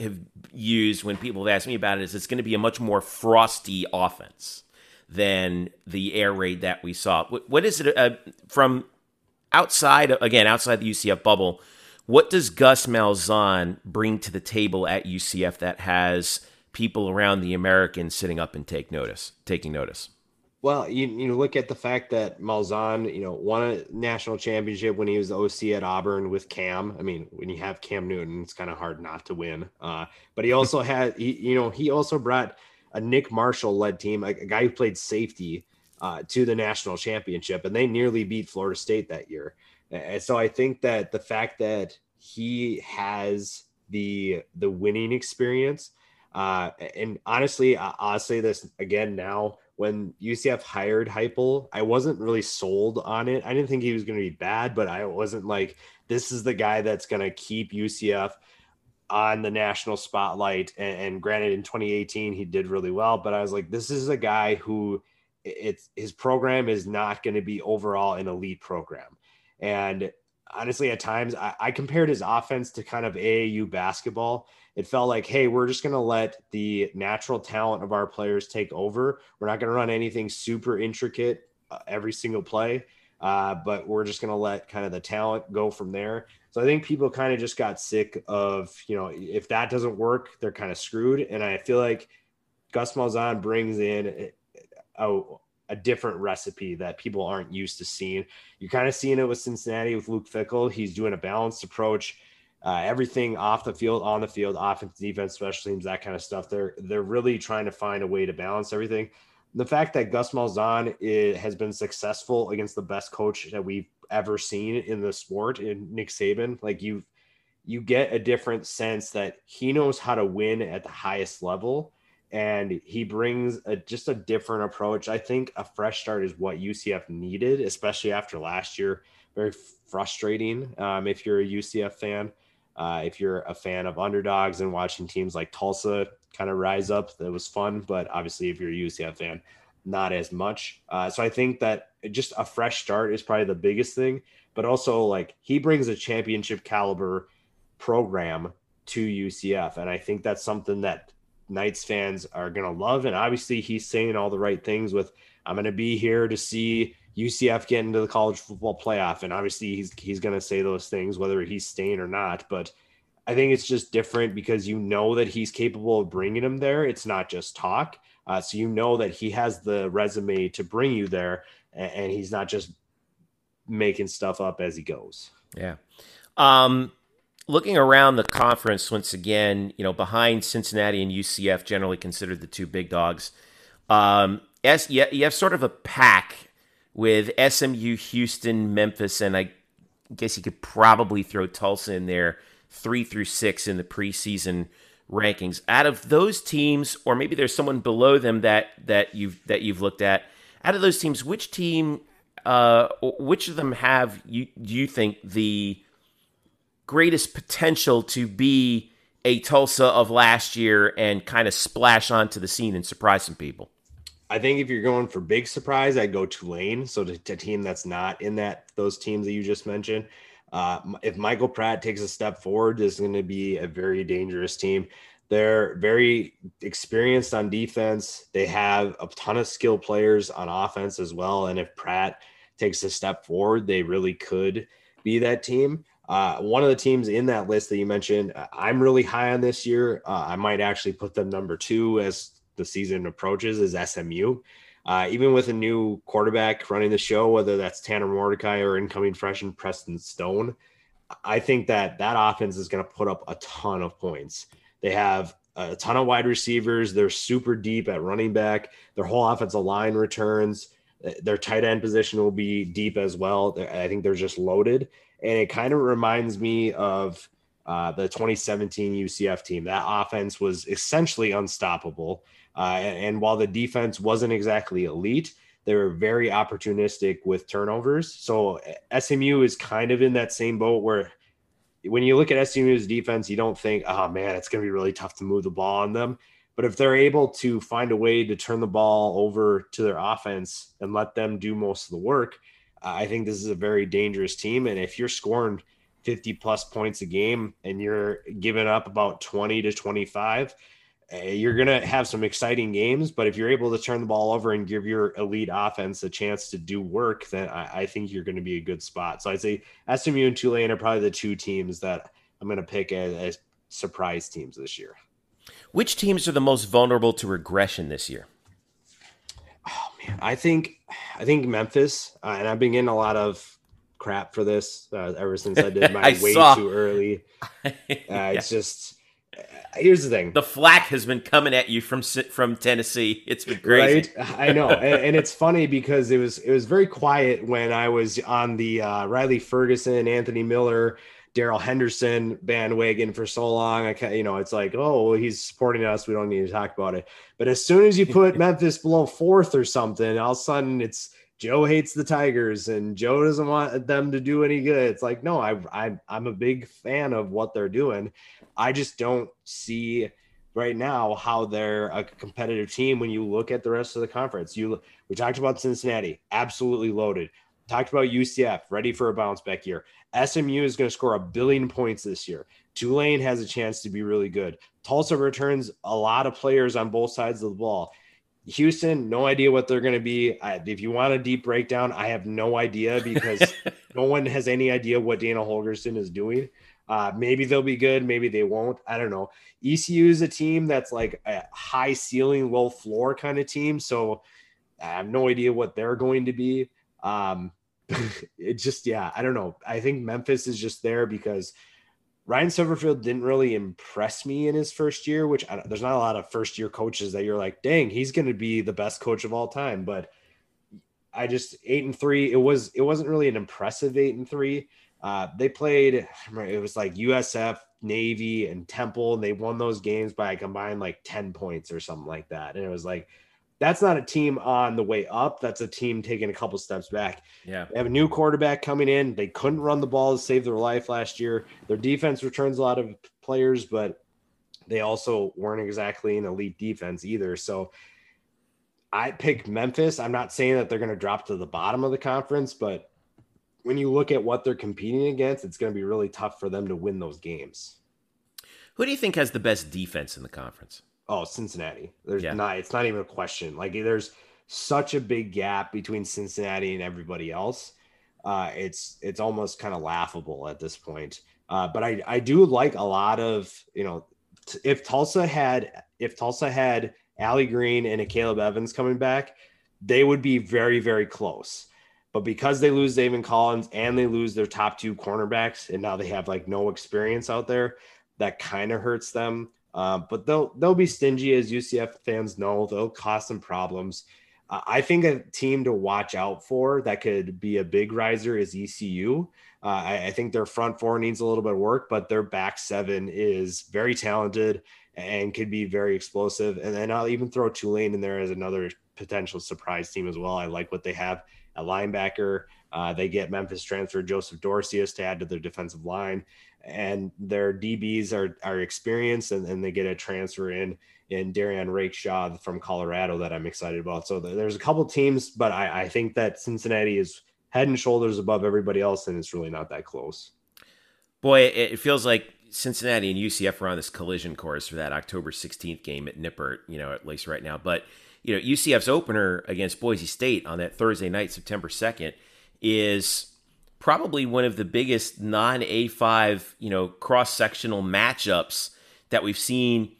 have used when people have asked me about it is it's going to be a much more frosty offense than the air raid that we saw. what, what is it uh, from outside? Again, outside the UCF bubble what does Gus Malzahn bring to the table at UCF that has people around the Americans sitting up and take notice, taking notice? Well, you, you look at the fact that Malzahn, you know, won a national championship when he was the OC at Auburn with Cam. I mean, when you have Cam Newton, it's kind of hard not to win. Uh, but he also had, he, you know, he also brought a Nick Marshall led team, a, a guy who played safety uh, to the national championship, and they nearly beat Florida State that year. And so I think that the fact that he has the the winning experience, uh, and honestly, I'll say this again now. When UCF hired Heupel, I wasn't really sold on it. I didn't think he was going to be bad, but I wasn't like, this is the guy that's going to keep UCF on the national spotlight. And, and, granted, in 2018, he did really well, but I was like, this is a guy who it's his program is not going to be overall an elite program. And honestly, at times I, I, compared his offense to kind of AAU basketball. It felt like, hey, we're just going to let the natural talent of our players take over. We're not going to run anything super intricate uh, every single play, uh, but we're just going to let kind of the talent go from there. So I think people kind of just got sick of, you know, if that doesn't work, they're kind of screwed. And I feel like Gus Malzahn brings in a, a different recipe that people aren't used to seeing. You're kind of seeing it with Cincinnati with Luke Fickell. He's doing a balanced approach. Uh, everything off the field, on the field, offense, defense, special teams, that kind of stuff. They're they're really trying to find a way to balance everything. The fact that Gus Malzahn is, has been successful against the best coach that we've ever seen in the sport, in Nick Saban, like you, you get a different sense that he knows how to win at the highest level and he brings a, just a different approach. I think a fresh start is what UCF needed, especially after last year. Very frustrating um, if you're a UCF fan. Uh, if you're a fan of underdogs and watching teams like Tulsa kind of rise up, that was fun. But obviously, if you're a UCF fan, not as much. Uh, so I think that just a fresh start is probably the biggest thing, but also like he brings a championship caliber program to UCF. And I think that's something that Knights fans are going to love. And obviously, he's saying all the right things with, I'm going to be here to see UCF get into the college football playoff. And obviously, he's, he's going to say those things, whether he's staying or not. But I think it's just different because you know that he's capable of bringing him there. It's not just talk. Uh, so you know that he has the resume to bring you there, and, and he's not just making stuff up as he goes. Yeah. Um, looking around the conference once again, you know, behind Cincinnati and UCF, generally considered the two big dogs. Um, you have sort of a pack with SMU, Houston, Memphis, and I guess you could probably throw Tulsa in there, three through six in the preseason rankings. Out of those teams, or maybe there's someone below them that that you've that you've looked at. Out of those teams, which team, uh, which of them have you do you think the greatest potential to be a Tulsa of last year and kind of splash onto the scene and surprise some people? I think if you're going for big surprise, I'd go Tulane. So to, a team that's not in that those teams that you just mentioned. Uh, if Michael Pratt takes a step forward, this is going to be a very dangerous team. They're very experienced on defense. They have a ton of skilled players on offense as well. And if Pratt takes a step forward, they really could be that team. Uh, one of the teams in that list that you mentioned, uh, I'm really high on this year. Uh, I might actually put them number two as the season approaches, is SMU. Uh, even with a new quarterback running the show, whether that's Tanner Mordecai or incoming freshman Preston Stone, I think that that offense is going to put up a ton of points. They have a ton of wide receivers. They're super deep at running back. Their whole offensive line returns. Their tight end position will be deep as well. I think they're just loaded. And it kind of reminds me of uh, the 2017 UCF team. That offense was essentially unstoppable. Uh, and, and, while the defense wasn't exactly elite, they were very opportunistic with turnovers. So SMU is kind of in that same boat where when you look at SMU's defense, you don't think, oh man, it's going to be really tough to move the ball on them. But if they're able to find a way to turn the ball over to their offense and let them do most of the work, I think this is a very dangerous team. And if you're scoring 50 plus points a game and you're giving up about 20 to 25, Eh, you're going to have some exciting games, but if you're able to turn the ball over and give your elite offense a chance to do work, then I, I think you're going to be a good spot. So I'd say SMU and Tulane are probably the two teams that I'm going to pick as, as surprise teams this year. Which teams are the most vulnerable to regression this year? I think I think Memphis, uh, and I've been getting a lot of crap for this uh, ever since I did my way saw. too early. Uh, yeah. It's just here's the thing: the flack has been coming at you from from Tennessee. It's been crazy. Right? I know, and, and, it's funny because it was it was very quiet when I was on the uh, Riley Ferguson, Anthony Miller, Darrell Henderson bandwagon for so long. I can't, you know, it's like, oh, well, he's supporting us. We don't need to talk about it. But as soon as you put Memphis below fourth or something, all of a sudden it's Joe hates the Tigers and Joe doesn't want them to do any good. It's like, no, I, I I'm a big fan of what they're doing. I just don't see right now how they're a competitive team when you look at the rest of the conference. You we talked about Cincinnati, absolutely loaded. Talked about UCF, ready for a bounce back year. SMU is going to score a billion points this year. Tulane has a chance to be really good. Tulsa returns a lot of players on both sides of the ball. Houston, no idea what they're going to be. I, if you want a deep breakdown, I have no idea because no one has any idea what Dana Holgorsen is doing. Uh, maybe they'll be good, maybe they won't. I don't know. ECU is a team that's like a high ceiling, low floor kind of team. So I have no idea what they're going to be. Um, it just, yeah, I don't know. I think Memphis is just there because Ryan Silverfield didn't really impress me in his first year, which there's not a lot of first year coaches that you're like, dang, he's going to be the best coach of all time. But I just eight and three. It was it wasn't really an impressive eight and three. Uh, they played, it was like USF, Navy, and Temple, and they won those games by a combined like 10 points or something like that. And it was like, that's not a team on the way up. That's a team taking a couple steps back. Yeah. They have a new quarterback coming in. They couldn't run the ball to save their life last year. Their defense returns a lot of players, but they also weren't exactly an elite defense either. So I pick Memphis. I'm not saying that they're going to drop to the bottom of the conference, but when you look at what they're competing against, it's going to be really tough for them to win those games. Who do you think has the best defense in the conference? Oh, Cincinnati. There's Yeah. not. It's not even a question. Like there's such a big gap between Cincinnati and everybody else. Uh, it's it's almost kind of laughable at this point. Uh, but I I do like a lot of you know t- if Tulsa had if Tulsa had Allie Green and a Caleb Evans coming back, they would be very very close. But because they lose Zaven Collins and they lose their top two cornerbacks, and now they have like no experience out there, that kind of hurts them. Uh, but they'll they'll be stingy as UCF fans know. They'll cause some problems. Uh, I think a team to watch out for that could be a big riser is ECU. Uh, I, I think their front four needs a little bit of work, but their back seven is very talented and could be very explosive. And then I'll even throw Tulane in there as another potential surprise team as well. I like what they have at linebacker. Uh, they get Memphis transfer Joseph Dorceus to add to their defensive line, and their DBs are are experienced, and, and they get a transfer in in Darian Rakeshaw from Colorado that I'm excited about. So there's a couple teams, but I, I think that Cincinnati is head and shoulders above everybody else, and it's really not that close. Boy, it it feels like Cincinnati and UCF are on this collision course for that October 16th game at Nippert, you know, at least right now. But, you know, UCF's opener against Boise State on that Thursday night, September 2nd, is probably one of the biggest non A5, you know, cross sectional matchups that we've seen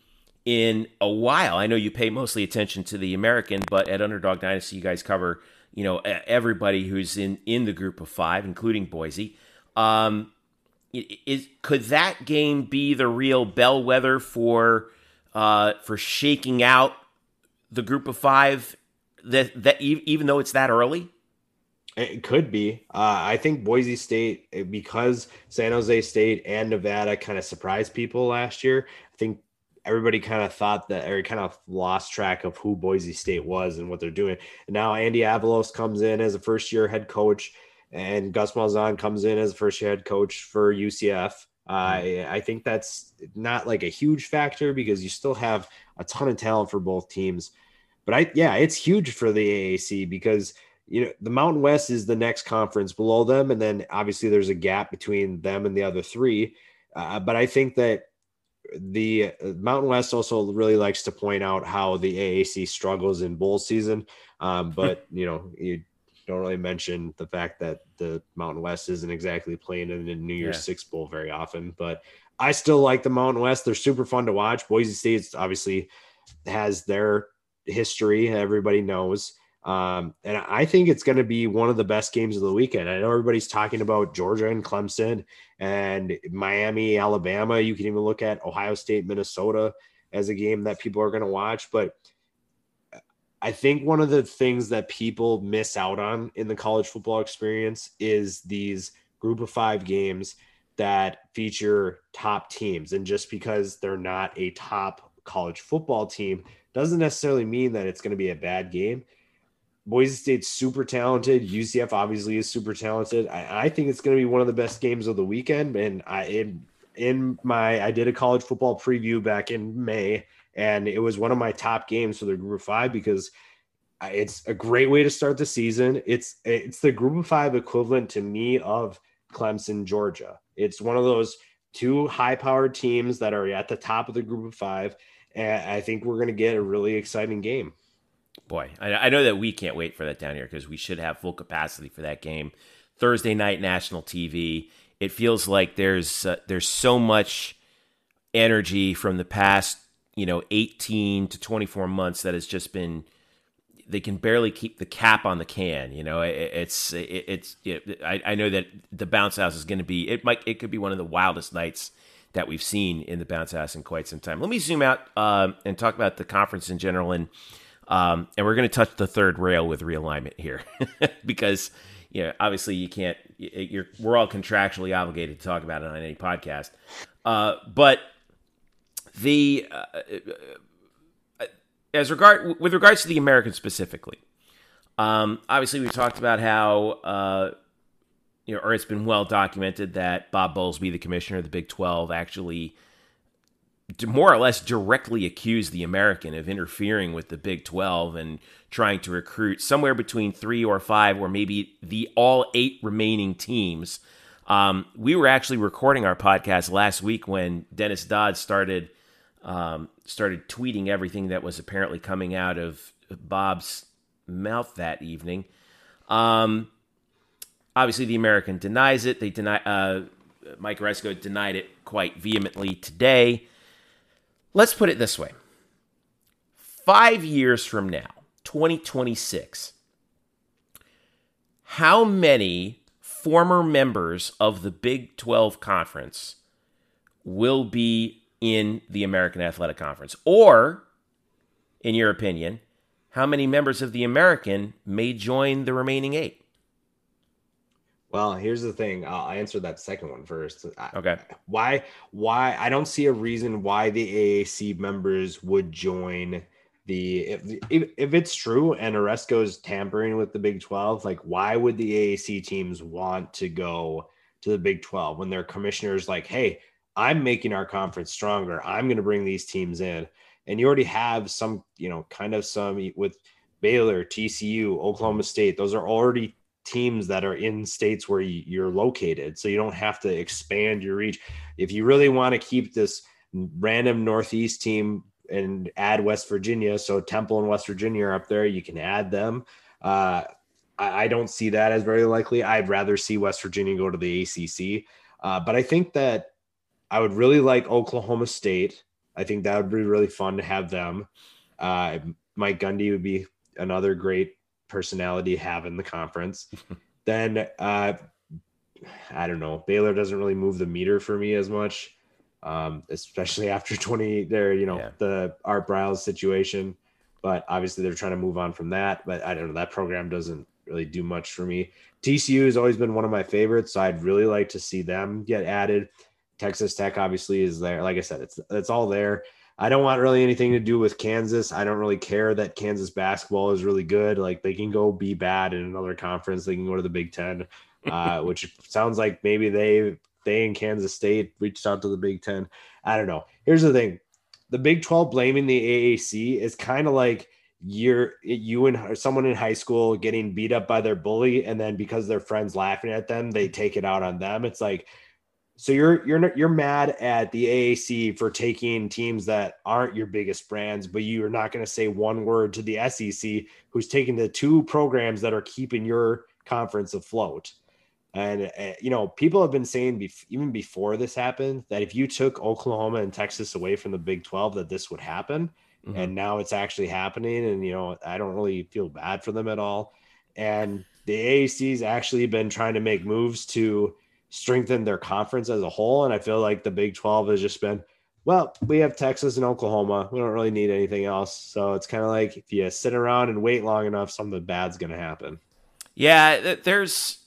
in a while. I know you pay mostly attention to the American, but at Underdog Dynasty, you guys cover, you know, everybody who's in, in the group of five, including Boise. Um, is could that game be the real bellwether for uh, for shaking out the group of five that that even though it's that early? It could be. Uh, I think Boise State, eh, because San Jose State and Nevada kind of surprised people last year. I think everybody kind of thought that, or kind of lost track of who Boise State was and what they're doing. And now Andy Avalos comes in as a first year head coach, and Gus Malzahn comes in as a first year head coach for UCF. I I think that's not like a huge factor because you still have a ton of talent for both teams. But I yeah, it's huge for the AAC because you know the Mountain West is the next conference below them, and then obviously there's a gap between them and the other three. Uh, but I think that the uh, Mountain West also really likes to point out how the AAC struggles in bowl season. Um, but you know you don't really mention the fact that the Mountain West isn't exactly playing in the New Year's Yeah. Six Bowl very often. But I still like the Mountain West. They're super fun to watch. Boise State obviously has their history. Everybody knows. Um, and I think it's going to be one of the best games of the weekend. I know everybody's talking about Georgia and Clemson and Miami, Alabama. You can even look at Ohio State, Minnesota as a game that people are going to watch. But I think one of the things that people miss out on in the college football experience is these group of five games that feature top teams. And just because they're not a top college football team doesn't necessarily mean that it's going to be a bad game. Boise State's super talented. UCF obviously is super talented. I, I think it's going to be one of the best games of the weekend. And I, in, in my, I did a college football preview back in May, and it was one of my top games for the Group of Five because it's a great way to start the season. It's it's the Group of Five equivalent to me of Clemson, Georgia. It's one of those two high-powered teams that are at the top of the Group of Five, and I think we're going to get a really exciting game. Boy, I, I know that we can't wait for that down here because we should have full capacity for that game. Thursday night national TV. It feels like there's uh, there's so much energy from the past, you know, 18 to 24 months that has just been they can barely keep the cap on the can. You know, it, it's it, it's it, I, I know that the bounce house is going to be it might it could be one of the wildest nights that we've seen in the bounce house in quite some time. Let me zoom out um, and talk about the conference in general, and um, and we're going to touch the third rail with realignment here because you know obviously you can't you're we're all contractually obligated to talk about it on any podcast, uh, but the uh, as regard with regards to the American specifically, um, obviously we talked about how uh, you know, or it's been well documented that Bob Bowlesby, the commissioner of the Big Twelve, actually more or less directly accused the American of interfering with the Big 12 and trying to recruit somewhere between three or five, or maybe the all eight remaining teams. Um, we were actually recording our podcast last week when Dennis Dodd started um, started tweeting everything that was apparently coming out of Bob's mouth that evening. Um, obviously, the American denies it. They deny. Uh, Mike Aresco denied it quite vehemently today. Let's put it this way five years from now, 2026, how many former members of the Big 12 Conference will be in the American Athletic Conference? Or, in your opinion, how many members of the American may join the remaining eight? Well, here's the thing. I'll answer that second one first. Uh, okay. Why? Why? I don't see a reason why the AAC members would join the. If if, if it's true and Aresco's tampering with the Big Twelve, like why would the AAC teams want to go to the Big Twelve when their commissioners like, hey, I'm making our conference stronger. I'm going to bring these teams in, and you already have some, you know, kind of some with Baylor, TCU, Oklahoma State. Those are already teams that are in states where you're located. So you don't have to expand your reach. If you really want to keep this random Northeast team and add West Virginia, so Temple and West Virginia are up there, you can add them. Uh, I, I, don't see that as very likely. I'd rather see West Virginia go to the ACC. Uh, but I think that I would really like Oklahoma State. I think that would be really fun to have them. Uh, Mike Gundy would be another great personality have in the conference. then uh, I don't know. Baylor doesn't really move the meter for me as much, um, especially after 20 there, you know, yeah. the Art Briles situation. But obviously they're trying to move on from that. But I don't know. That program doesn't really do much for me. TCU has always been one of my favorites. So I'd really like to see them get added. Texas Tech obviously is there. Like I said, it's it's all there. I don't want really anything to do with Kansas. I don't really care that Kansas basketball is really good. Like they can go be bad in another conference. They can go to the Big Ten, uh, which sounds like maybe they they in Kansas State reached out to the Big Ten. I don't know. Here's the thing: the Big Twelve blaming the AAC is kind of like you're you and someone in high school getting beat up by their bully, and then because their friends laughing at them, they take it out on them. It's like so you're you're you're mad at the AAC for taking teams that aren't your biggest brands, but you are not going to say one word to the SEC, who's taking the two programs that are keeping your conference afloat. And uh, you know, people have been saying bef- even before this happened that if you took Oklahoma and Texas away from the Big Twelve, that this would happen. Mm-hmm. And now it's actually happening. And you know, I don't really feel bad for them at all. And the AAC's actually been trying to make moves to strengthen their conference as a whole. And I feel like the Big 12 has just been, well, we have Texas and Oklahoma. We don't really need anything else. So it's kind of like if you sit around and wait long enough, something bad's going to happen. Yeah, there's,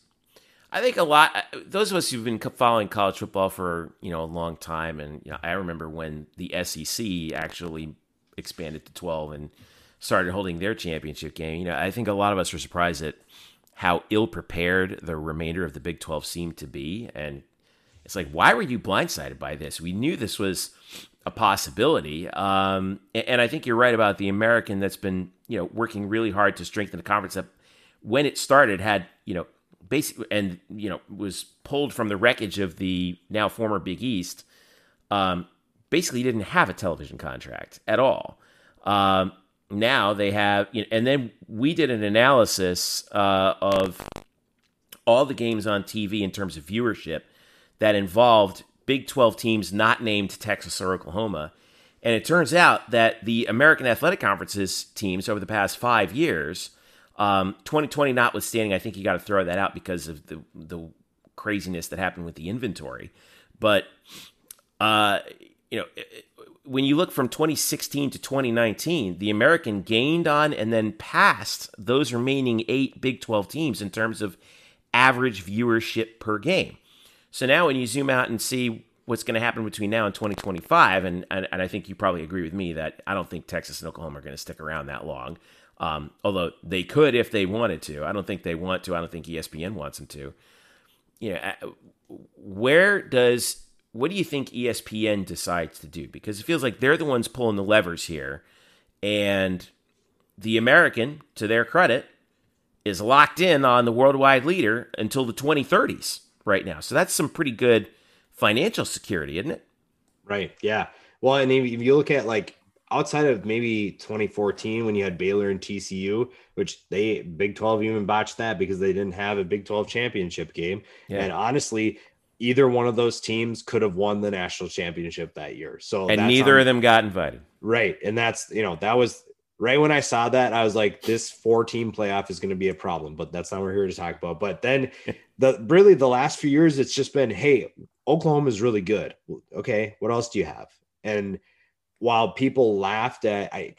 I think a lot. Those of us who've been following college football for you know a long time, and you know, I remember when the SEC actually expanded to 12 and started holding their championship game. You know, I think a lot of us were surprised that how ill prepared the remainder of the Big 12 seemed to be. And it's like, why were you blindsided by this? We knew this was a possibility. Um, and I think you're right about the American that's been, you know, working really hard to strengthen the conference that when it started had, you know, basically, and, you know, was pulled from the wreckage of the now former Big East. Um, basically didn't have a television contract at all. Um, now they have, you know, and then we did an analysis uh, of all the games on TV in terms of viewership that involved Big 12 teams not named Texas or Oklahoma. And it turns out that the American Athletic Conference's teams over the past five years, um, 2020 notwithstanding, I think you got to throw that out because of the the craziness that happened with the inventory. But uh, you know, when you look from 2016 to 2019, the American gained on and then passed those remaining eight Big 12 teams in terms of average viewership per game. So now when you zoom out and see what's going to happen between now and 2025, and, and, and, I think you probably agree with me that I don't think Texas and Oklahoma are going to stick around that long. Um, although they could if they wanted to. I don't think they want to. I don't think ESPN wants them to. You know, uh, where does what do you think ESPN decides to do? Because it feels like they're the ones pulling the levers here, and the American, to their credit, is locked in on the worldwide leader until the 2030s right now. So that's some pretty good financial security, isn't it? Right. Yeah. Well, and if if you look at like outside of maybe 2014 when you had Baylor and TCU, which they Big 12 even botched that because they didn't have a Big 12 championship game. Yeah. And honestly, either one of those teams could have won the national championship that year. So And neither on- of them got invited. Right. And that's, you know, that was right when I saw that, I was like, this four team playoff is going to be a problem, but that's not what we're here to talk about. But then the really the last few years, it's just been, hey, Oklahoma is really good. Okay. What else do you have? And while people laughed at, I,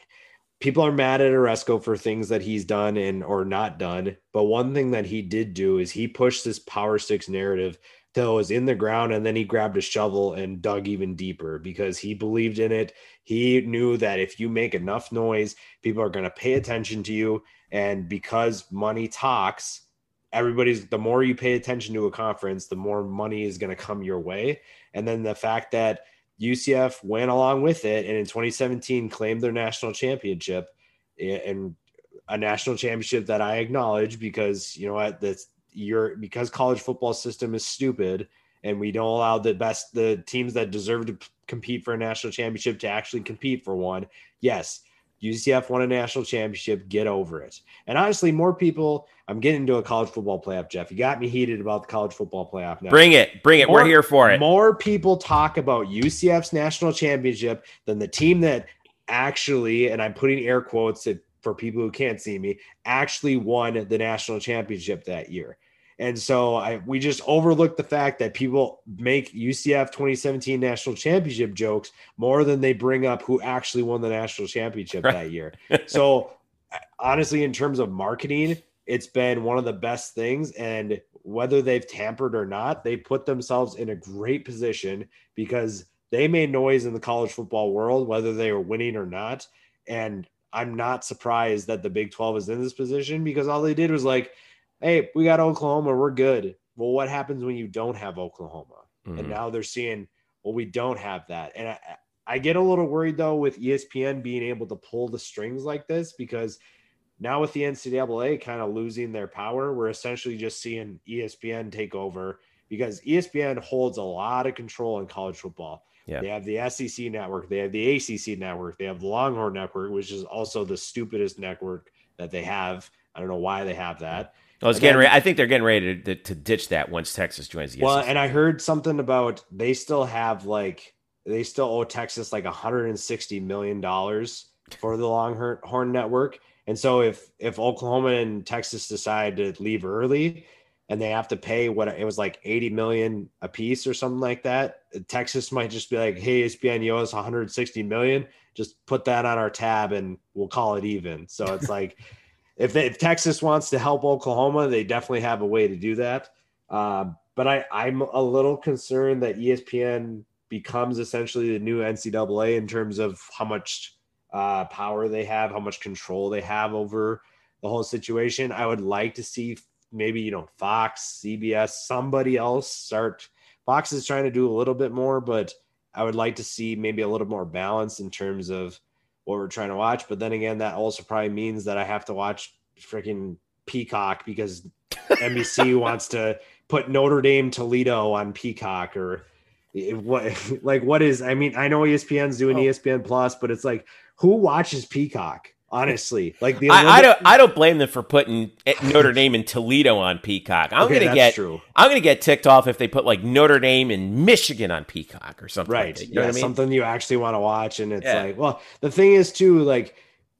people are mad at Aresco for things that he's done and or not done. But one thing that he did do is he pushed this power six narrative till was in the ground and then he grabbed a shovel and dug even deeper because he believed in it. He knew that if you make enough noise, people are going to pay attention to you. And because money talks, everybody's the more you pay attention to a conference, the more money is going to come your way. And then the fact that UCF went along with it and in 2017 claimed their national championship eh, and a national championship that I acknowledge because you know what that's you're because college football system is stupid and we don't allow the best the teams that deserve to p- compete for a national championship to actually compete for one. Yes, UCF won a national championship. Get over it. And honestly, more people. I'm getting into a college football playoff, Jeff. You got me heated about the college football playoff now. Bring it. Bring it. We're here for it. More people talk about UCF's national championship than the team that actually, and I'm putting air quotes it- for people who can't see me, actually won the national championship that year. And so I we just overlook the fact that people make UCF 2017 national championship jokes more than they bring up who actually won the national championship Right. that year. So uh, honestly, in terms of marketing, it's been one of the best things. And whether they've tampered or not, they put themselves in a great position because they made noise in the college football world, whether they were winning or not. And I'm not surprised that the Big 12 is in this position because all they did was like, hey, we got Oklahoma, we're good. Well, what happens when you don't have Oklahoma? Mhm. And now they're seeing, well, we don't have that. And I, I get a little worried though with ESPN being able to pull the strings like this because now with the NCAA kind of losing their power, we're essentially just seeing ESPN take over because ESPN holds a lot of control in college football. Yeah. They have the SEC network, they have the ACC network, they have the Longhorn network, which is also the stupidest network that they have. I don't know why they have that. I was And getting then- ready. I think they're getting ready to, to ditch that once Texas joins the Well, SEC. and I heard something about they still have like they still owe Texas like 160 million dollars for the Longhorn Network. And so if if Oklahoma and Texas decide to leave early and they have to pay what it was like 80 million a piece or something like that, Texas might just be like, "Hey, ESPN, you owe us 160 million. Just put that on our tab and we'll call it even." So it's like if, they, if Texas wants to help Oklahoma, they definitely have a way to do that. Um, but I, I'm a little concerned that ESPN becomes essentially the new NCAA in terms of how much uh, power they have, how much control they have over the whole situation. I would like to see maybe you know Fox, CBS, somebody else start. Fox is trying to do a little bit more, but I would like to see maybe a little more balance in terms of what we're trying to watch. But then again, that also probably means that I have to watch freaking Peacock because NBC wants to put Notre Dame Toledo on Peacock or what like what is I mean I know ESPN's doing Oh. ESPN plus but it's like who watches Peacock honestly like the I, I don't. I don't blame them for putting eh, Notre Dame and Toledo on Peacock. I'm Okay, gonna get. true. I'm gonna get ticked off if they put like Notre Dame and Michigan on Peacock or something. right Like that. You know what I mean? something you actually want to watch and it's Yeah. like well the thing is too like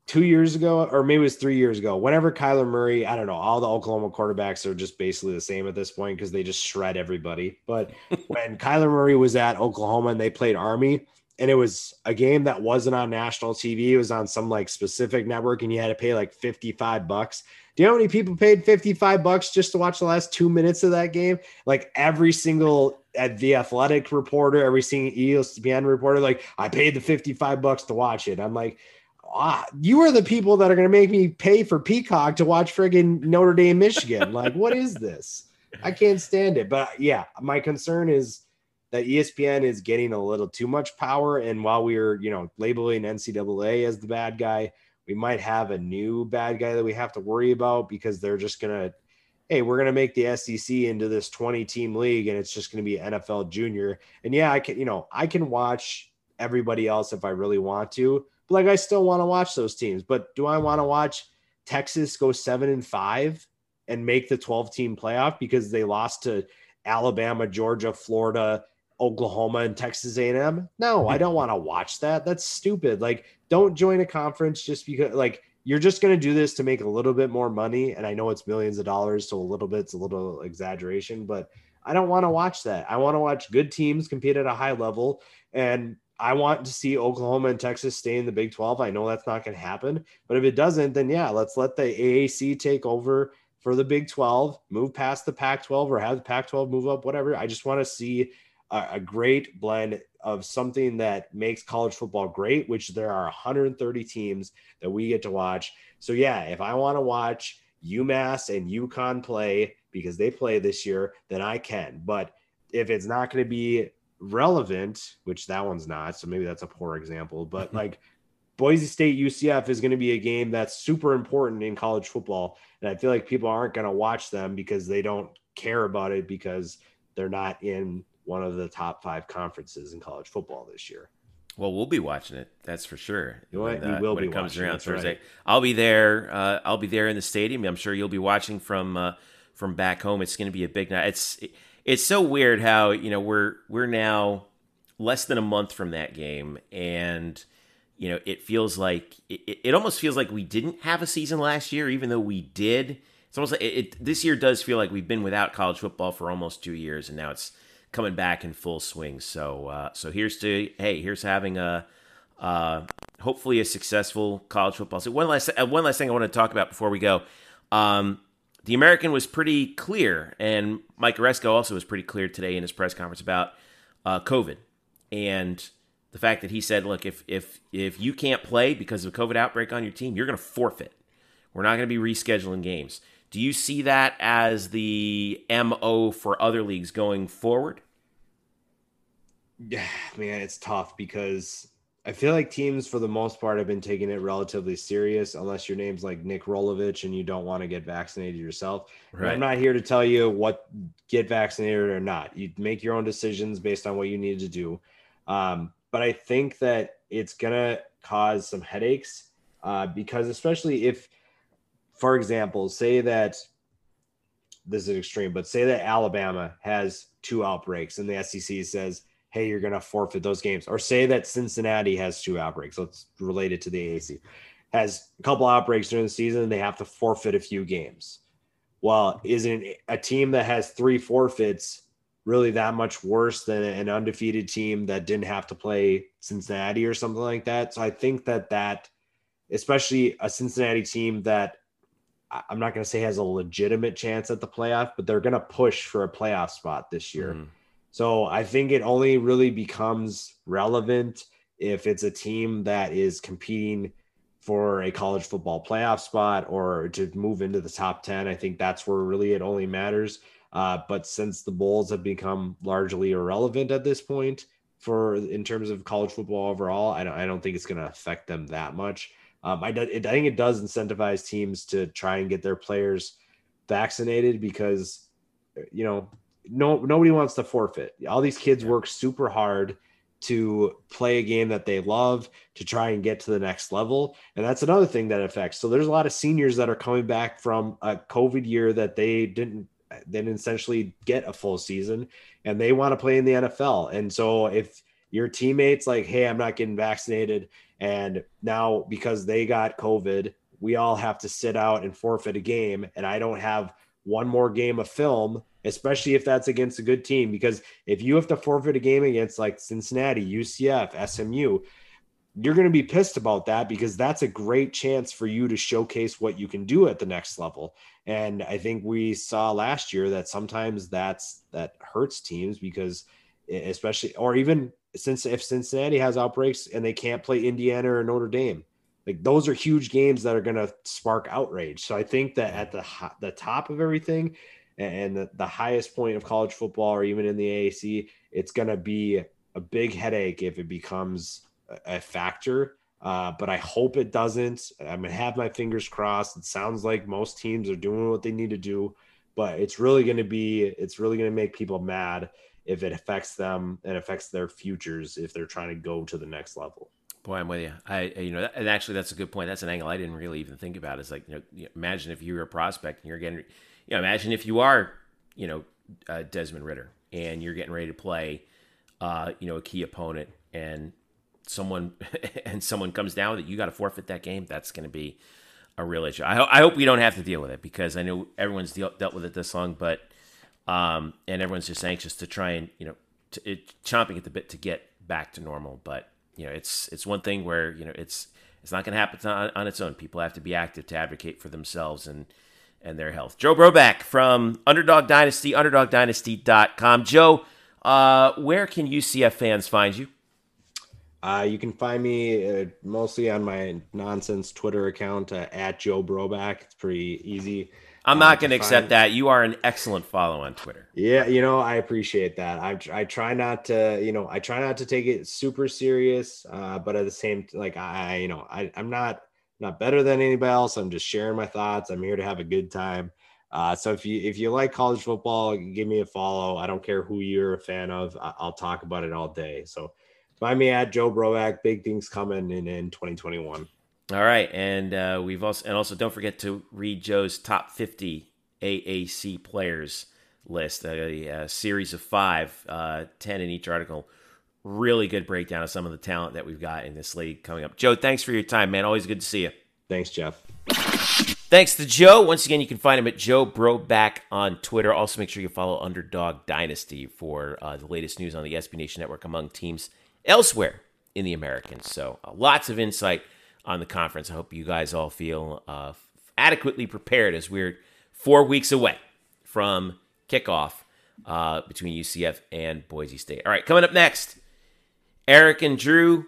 two years ago or maybe it was three years ago whenever Kyler Murray I don't know all the Oklahoma quarterbacks are just basically the same at this point because they just shred everybody but when Kyler Murray was at Oklahoma and they played Army and it was a game that wasn't on national TV it was on some like specific network and you had to pay like 55 bucks do you know how many people paid 55 bucks just to watch the last two minutes of that game? Like every single at the athletic reporter, every single ESPN reporter, like I paid the 55 bucks to watch it. I'm like, ah, you are the people that are going to make me pay for Peacock to watch friggin' Notre Dame, Michigan. like, what is this? I can't stand it. But yeah, my concern is that ESPN is getting a little too much power. And while we are, you know, labeling NCAA as the bad guy, we might have a new bad guy that we have to worry about because they're just gonna, hey, we're gonna make the SEC into this 20 team league and it's just gonna be NFL junior. And yeah, I can, you know, I can watch everybody else if I really want to, but like I still want to watch those teams. But do I want to watch Texas go seven and five and make the 12 team playoff because they lost to Alabama, Georgia, Florida, Oklahoma and Texas A&M. No, I don't want to watch that. That's stupid. Like don't join a conference just because like you're just going to do this to make a little bit more money and I know it's millions of dollars so a little bit's a little exaggeration, but I don't want to watch that. I want to watch good teams compete at a high level and I want to see Oklahoma and Texas stay in the Big 12. I know that's not going to happen, but if it doesn't, then yeah, let's let the AAC take over for the Big 12, move past the Pac 12 or have the Pac 12 move up, whatever. I just want to see a, a, great blend of something that makes college football great, which there are 130 teams that we get to watch. So, yeah, if I want to watch UMass and UConn play because they play this year, then I can. But if it's not going to be relevant, which that one's not, so maybe that's a poor example, but like Boise State UCF is going to be a game that's super important in college football. And I feel like people aren't going to watch them because they don't care about it because they're not in one of the top five conferences in college football this year. Well, we'll be watching it. That's for sure. You know when, uh, will when it comes around Thursday. Right. I'll be there. Uh, I'll be there in the stadium. I'm sure you'll be watching from uh, from back home. It's going to be a big night. It's it's so weird how you know we're we're now less than a month from that game, and you know it feels like it, it almost feels like we didn't have a season last year, even though we did. It's almost like it, it this year does feel like we've been without college football for almost two years, and now it's coming back in full swing. So uh, so here's to hey, here's having a uh, hopefully a successful college football. So one last uh, one last thing I want to talk about before we go. Um, the American was pretty clear, and Mike Aresco also was pretty clear today in his press conference about uh, COVID and the fact that he said, "Look, if if if you can't play because of a COVID outbreak on your team, you're going to forfeit. We're not going to be rescheduling games." Do you see that as the MO for other leagues going forward? Yeah, man, it's tough because I feel like teams for the most part have been taking it relatively serious, unless your name's like Nick Rolovich and you don't want to get vaccinated yourself. Right. I'm not here to tell you what get vaccinated or not. You make your own decisions based on what you need to do. Um, but I think that it's gonna cause some headaches uh, because, especially if for example, say that this is extreme, but say that Alabama has two outbreaks and the SEC says, hey, you're going to forfeit those games. Or say that Cincinnati has two outbreaks. It's related to the AAC, has a couple outbreaks during the season. They have to forfeit a few games. Well, isn't a team that has three forfeits really that much worse than an undefeated team that didn't have to play Cincinnati or something like that? So I think that that, especially a Cincinnati team that I'm not going to say has a legitimate chance at the playoff, but they're going to push for a playoff spot this year. Mm. So I think it only really becomes relevant if it's a team that is competing for a college football playoff spot or to move into the top 10. I think that's where really it only matters. Uh, but since the bowls have become largely irrelevant at this point for in terms of college football overall, I don't, I don't think it's going to affect them that much. Um, I, it, I think it does incentivize teams to try and get their players vaccinated because, you know, no nobody wants to forfeit. All these kids work super hard to play a game that they love to try and get to the next level, and that's another thing that affects. So there's a lot of seniors that are coming back from a COVID year that they didn't then essentially get a full season and they want to play in the NFL. And so if your teammates like, hey, I'm not getting vaccinated and now because they got COVID, we all have to sit out and forfeit a game. And I don't have one more game of film, especially if that's against a good team. Because if you have to forfeit a game against like Cincinnati, UCF, SMU, you're going to be pissed about that because that's a great chance for you to showcase what you can do at the next level. And I think we saw last year that sometimes that's that hurts teams because especially or even since if Cincinnati has outbreaks and they can't play Indiana or Notre Dame, like those are huge games that are going to spark outrage. So I think that at the the top of everything, and the, the highest point of college football or even in the AAC, it's going to be a big headache if it becomes a, factor. Uh, but I hope it doesn't. I'm gonna have my fingers crossed. It sounds like most teams are doing what they need to do, but it's really gonna be it's really gonna make people mad if it affects them and affects their futures if they're trying to go to the next level. Boy, I'm with you. I, you know, and actually, that's a good point. That's an angle I didn't really even think about. Is like, you know, imagine if you were a prospect and you're getting, you know, imagine if you are, you know, uh, Desmond Ridder and you're getting ready to play, uh, you know, a key opponent, and someone and someone comes down with it, you got to forfeit that game. That's going to be a real issue. I, ho- I hope we don't have to deal with it because I know everyone's deal- dealt with it this long, but um, and everyone's just anxious to try and you know, to, it, chomping at the bit to get back to normal, but you know, it's it's one thing where you know it's it's not going to happen on, on, its own. People have to be active to advocate for themselves and and their health. Joe Broback from Underdog Dynasty, UnderdogDynasty.com. Joe, uh, where can UCF fans find you? Uh, you can find me uh, mostly on my nonsense Twitter account uh, at Joe Broback. It's pretty easy. I'm not going to accept that. You are an excellent follow on Twitter. Yeah, you know, I appreciate that. I I try not to, you know, I try not to take it super serious, uh, but at the same, like I, you know, I I'm not not better than anybody else. I'm just sharing my thoughts. I'm here to have a good time. Uh, so if you if you like college football, give me a follow. I don't care who you're a fan of. I'll talk about it all day. So find me at Joe Broback. Big things coming in in 2021. All right, and uh, we've also and also don't forget to read Joe's top 50 AAC players list, a, a series of five, uh, 10 in each article. Really good breakdown of some of the talent that we've got in this league coming up. Joe, thanks for your time, man. Always good to see you. Thanks, Jeff. Thanks to Joe. Once again, you can find him at Joe Broback on Twitter. Also, make sure you follow Underdog Dynasty for uh, the latest news on the SB Nation Network among teams elsewhere in the Americans. So, uh, lots of insight on the conference. I hope you guys all feel uh, adequately prepared as we're four weeks away from kickoff uh, between UCF and Boise State. All right, coming up next, Eric and Drew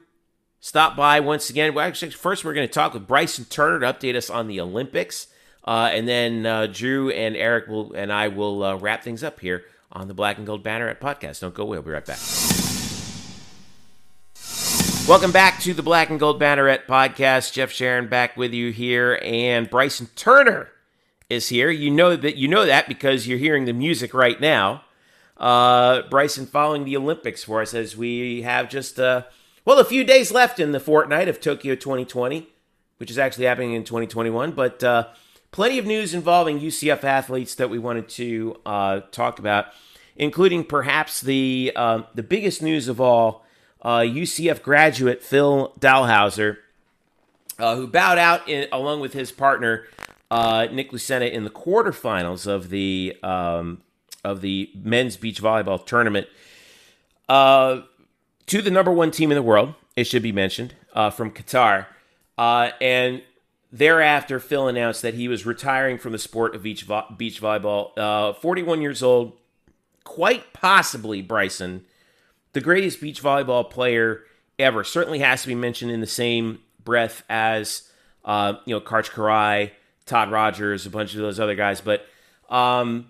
stop by once again. Well, actually, first we're going to talk with Bryson Turner to update us on the Olympics, uh, and then uh, Drew and Eric will and I will uh, wrap things up here on the Black and Gold Banneret podcast. Don't go away. We'll be right back. Welcome back to the Black and Gold Banneret podcast. Jeff Sharon back with you here, and Bryson Turner is here. You know that you know that because you're hearing the music right now. Uh, Bryson following the Olympics for us as we have just uh, well a few days left in the fortnight of Tokyo 2020, which is actually happening in 2021. But uh, plenty of news involving UCF athletes that we wanted to uh, talk about, including perhaps the uh, the biggest news of all uh, UCF graduate Phil Dalhausser, uh, who bowed out in, along with his partner uh, Nick Lucena in the quarterfinals of the um, of the men's beach volleyball tournament uh, to the number one team in the world. It should be mentioned uh, from Qatar, uh, and thereafter Phil announced that he was retiring from the sport of beach vo- beach volleyball. Forty one years old, quite possibly Bryson the greatest beach volleyball player ever. Certainly has to be mentioned in the same breath as uh, you know Karch Kiraly, Todd Rogers, a bunch of those other guys. But um,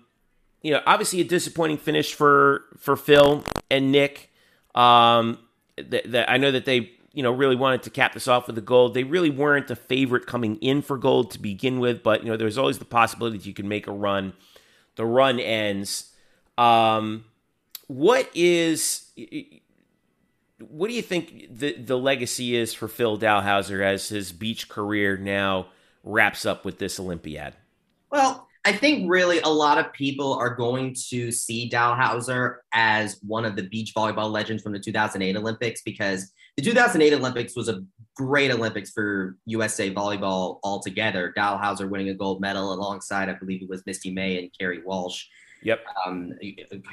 you know, obviously a disappointing finish for for Phil and Nick. Um, that I know that they you know really wanted to cap this off with the gold. They really weren't a favorite coming in for gold to begin with, but you know there's always the possibility that you can make a run. The run ends. Um, what is what do you think the the legacy is for Phil Dalhausser as his beach career now wraps up with this Olympiad? Well, I think really a lot of people are going to see Dalhausser as one of the beach volleyball legends from the 2008 Olympics because the 2008 Olympics was a great Olympics for USA volleyball altogether. Dalhausser winning a gold medal alongside, I believe it was Misty May and Kerri Walsh. Yep. Um,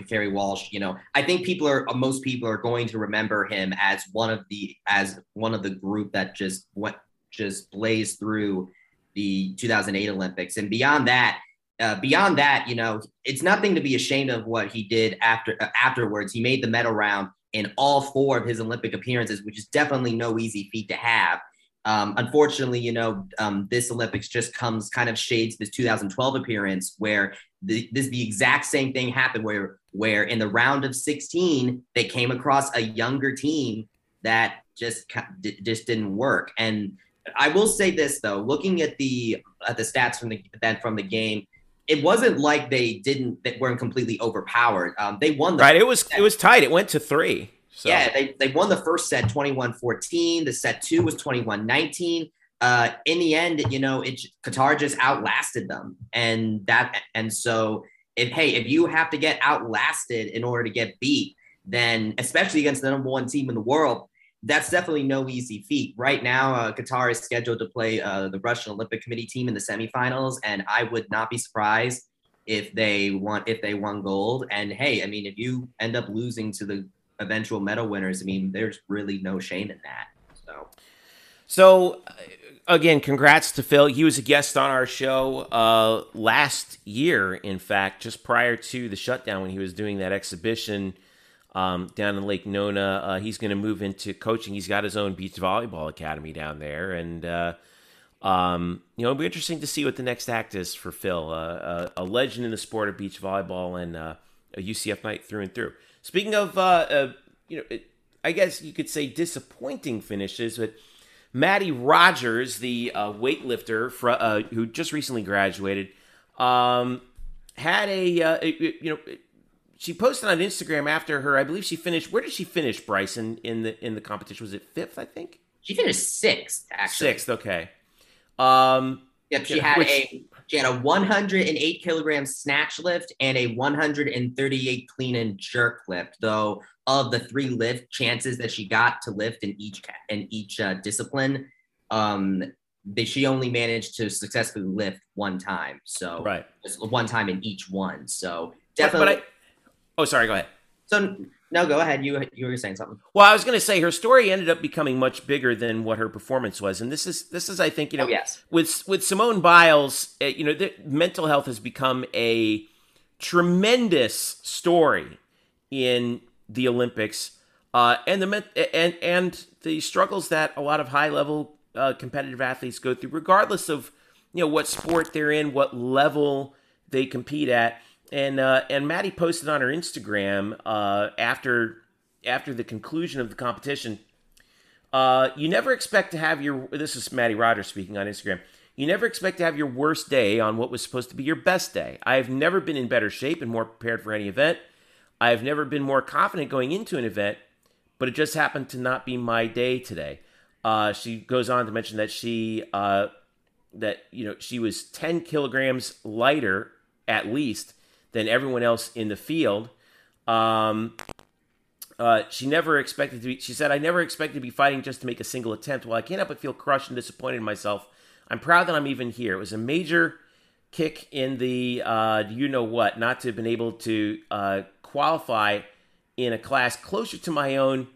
Kerri Walsh. You know, I think people are most people are going to remember him as one of the as one of the group that just went just blazed through the 2008 Olympics, and beyond that. Uh, beyond that, you know, it's nothing to be ashamed of what he did after uh, afterwards. He made the medal round in all four of his Olympic appearances, which is definitely no easy feat to have. Um, unfortunately, you know, um, this Olympics just comes kind of shades this 2012 appearance where the, this the exact same thing happened where where in the round of 16 they came across a younger team that just just didn't work. And I will say this though, looking at the at the stats from the from the game, it wasn't like they didn't that weren't completely overpowered. Um, they won the right. It was set. it was tight. It went to three. So. Yeah, they, they won the first set 21-14. The set two was 21-19. Uh, in the end, you know, it Qatar just outlasted them, and that and so if hey, if you have to get outlasted in order to get beat, then especially against the number one team in the world, that's definitely no easy feat. Right now, uh, Qatar is scheduled to play uh, the Russian Olympic Committee team in the semifinals, and I would not be surprised if they want if they won gold. And hey, I mean, if you end up losing to the eventual medal winners, I mean, there's really no shame in that. So, so uh, again, congrats to Phil. He was a guest on our show uh, last year, in fact, just prior to the shutdown when he was doing that exhibition um, down in Lake Nona. Uh, he's going to move into coaching. He's got his own beach volleyball academy down there, and uh, um, you know, it'll be interesting to see what the next act is for Phil, uh, uh a legend in the sport of beach volleyball and uh, a UCF Knight through and through. Speaking of, uh, you know, it, I guess you could say disappointing finishes, but. Mattie Rogers, the weightlifter fr- who just recently graduated, um, had a, a, you know she posted on Instagram after her. I believe she finished. Where did she finish, Bryson? In the in the competition, was it fifth? I think she finished sixth. Actually, sixth. Okay. Um, yep. She had which, a she had a 108 kilogram snatch lift and a 138 clean and jerk lift. Though of the three lift chances that she got to lift in each in each uh, discipline, um, they, she only managed to successfully lift one time. So right, one time in each one. So definitely. But, but I, Oh, sorry. Go ahead. So no, go ahead. You you were saying something. Well, I was going to say her story ended up becoming much bigger than what her performance was, and this is this is I think you know oh, yes. with with Simone Biles, uh, you know, the, mental health has become a tremendous story in the Olympics, uh, and the and and the struggles that a lot of high level uh, competitive athletes go through, regardless of you know what sport they're in, what level they compete at and uh, and Mattie posted on her Instagram uh, after after the conclusion of the competition. Uh, you never expect to have your this is Mattie Rogers speaking on Instagram. You never expect to have your worst day on what was supposed to be your best day. I have never been in better shape and more prepared for any event. I have never been more confident going into an event, but it just happened to not be my day today. Uh, she goes on to mention that she uh, that you know she was 10 kilograms lighter at least than everyone else in the field. Um, uh, she never expected to be. She said, "I never expected to be fighting just to make a single attempt. While I can't help but feel crushed and disappointed in myself, I'm proud that I'm even here. It was a major kick in the uh, you know what, not to have been able to uh, qualify in a class closer to my own."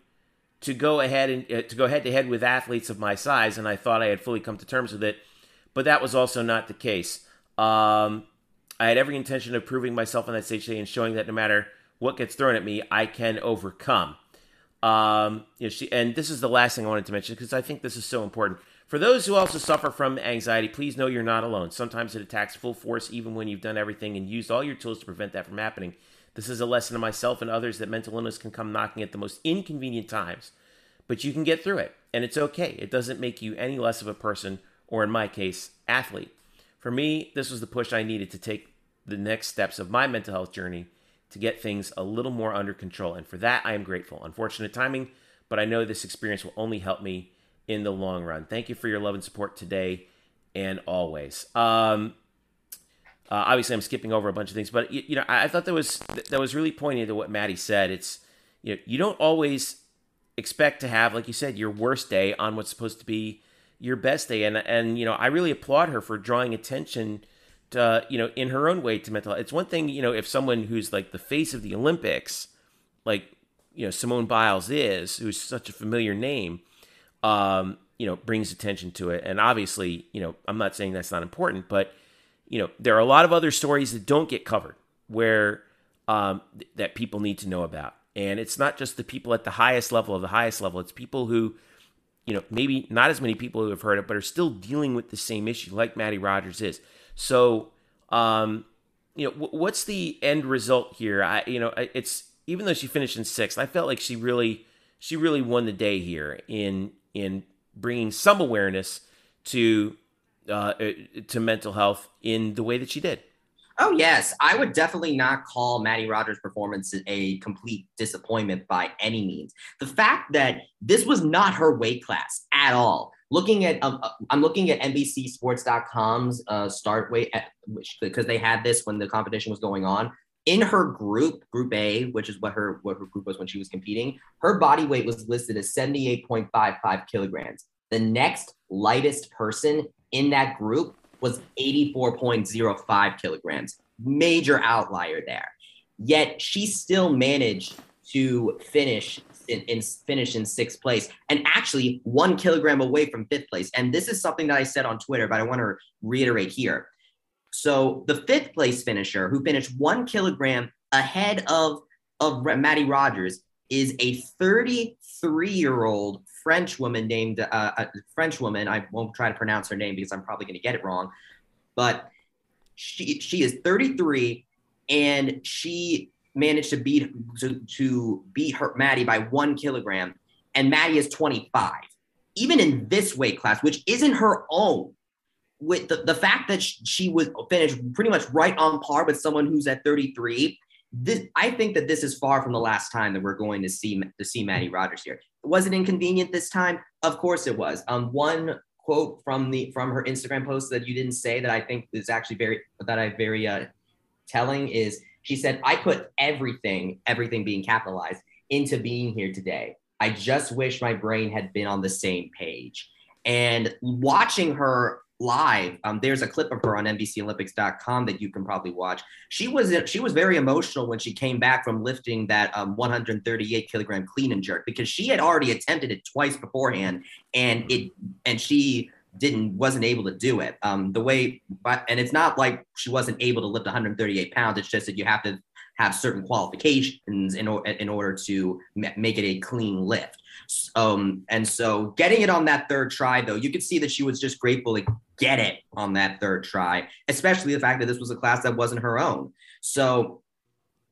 To go ahead and uh, to go head to head with athletes of my size, and I thought I had fully come to terms with it, but that was also not the case. Um, I had every intention of proving myself on that stage today and showing that no matter what gets thrown at me, I can overcome. Um, you know, she, and this is the last thing I wanted to mention because I think this is so important. For those who also suffer from anxiety, please know you're not alone. Sometimes it attacks full force even when you've done everything and used all your tools to prevent that from happening. This is a lesson to myself and others that mental illness can come knocking at the most inconvenient times, but you can get through it, and it's okay. It doesn't make you any less of a person, or in my case, athlete. For me, this was the push I needed to take the next steps of my mental health journey to get things a little more under control. And for that, I am grateful. Unfortunate timing, but I know this experience will only help me in the long run. Thank you for your love and support today and always. Um, uh, obviously, I'm skipping over a bunch of things, but you, you know, I, I thought that was that was really poignant to what Mattie said. It's you know, you don't always expect to have, like you said, your worst day on what's supposed to be your best day. And and you know, I really applaud her for drawing attention to you know in her own way to mental. health. It's one thing you know if someone who's like the face of the Olympics, like you know Simone Biles is, who's such a familiar name, um, you know, brings attention to it. And obviously, you know, I'm not saying that's not important, but you know, there are a lot of other stories that don't get covered where um, th- that people need to know about. And it's not just the people at the highest level of the highest level; it's people who you know, maybe not as many people who have heard it, but are still dealing with the same issue, like Mattie Rogers is. So, um, you know, w- what's the end result here? I, you know, it's even though she finished in sixth, I felt like she really, she really won the day here in in bringing some awareness to uh, to mental health in the way that she did. Oh yes, I would definitely not call Mattie Rogers' performance a complete disappointment by any means. The fact that this was not her weight class at all. Looking at, um, uh, I'm looking at NBCSports.com's uh, start weight, because they had this when the competition was going on. In her group, Group A, which is what her what her group was when she was competing, her body weight was listed as 78.55 kilograms. The next lightest person in that group was 84.05 kilograms. Major outlier there. Yet she still managed to finish in, in, finish in sixth place and actually one kilogram away from fifth place. And this is something that I said on Twitter, but I want to reiterate here. So the fifth place finisher who finished one kilogram ahead of, of Mattie Rogers is a 33 year old French woman named uh, a French woman. I won't try to pronounce her name because I'm probably going to get it wrong, but she she is 33 and she managed to beat to, to beat her Mattie by one kilogram, and Mattie is 25. Even in this weight class, which isn't her own, with the, the fact that she was finished pretty much right on par with someone who's at 33 this I think that this is far from the last time that we're going to see to see Mattie Rogers here. Was it inconvenient this time? Of course it was. Um, one quote from the from her Instagram post that you didn't say that I think is actually very that I very uh, telling is she said I put everything everything being capitalized into being here today. I just wish my brain had been on the same page. And watching her live. Um, there's a clip of her on NBCOlympics.com that you can probably watch. She was she was very emotional when she came back from lifting that um, 138 kilogram clean and jerk because she had already attempted it twice beforehand, and it and she didn't wasn't able to do it. Um, the way, but and it's not like she wasn't able to lift 138 pounds. It's just that you have to have certain qualifications in, or, in order to make it a clean lift. Um, and so getting it on that third try, though, you could see that she was just grateful to get it on that third try, especially the fact that this was a class that wasn't her own. So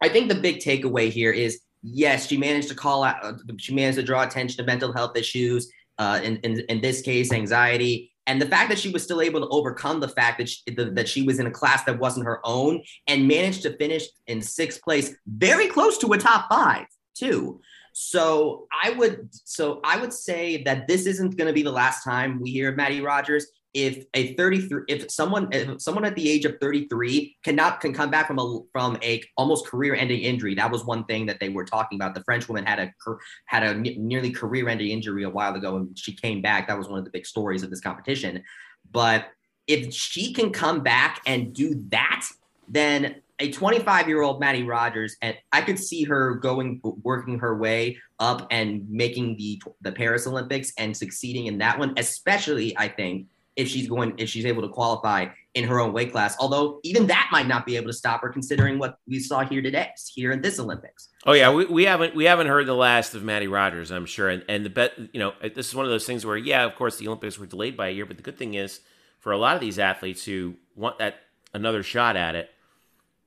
I think the big takeaway here is yes, she managed to call out, uh, she managed to draw attention to mental health issues. Uh, in, in, in this case, anxiety, and the fact that she was still able to overcome the fact that she, the, that she was in a class that wasn't her own and managed to finish in sixth place, very close to a top five too. So I would so I would say that this isn't going to be the last time we hear of Mattie Rogers. If a 33, if someone if someone at the age of 33 cannot can come back from a from a almost career-ending injury, that was one thing that they were talking about. The French woman had a had a nearly career-ending injury a while ago, and she came back. That was one of the big stories of this competition. But if she can come back and do that, then a 25 year old Mattie Rogers, and I could see her going, working her way up and making the the Paris Olympics and succeeding in that one. Especially, I think if she's going, if she's able to qualify in her own weight class. Although even that might not be able to stop her, considering what we saw here today, here in this Olympics. Oh yeah, we, we haven't we haven't heard the last of Mattie Rogers, I'm sure. And and the bet, you know, this is one of those things where yeah, of course the Olympics were delayed by a year, but the good thing is for a lot of these athletes who want that another shot at it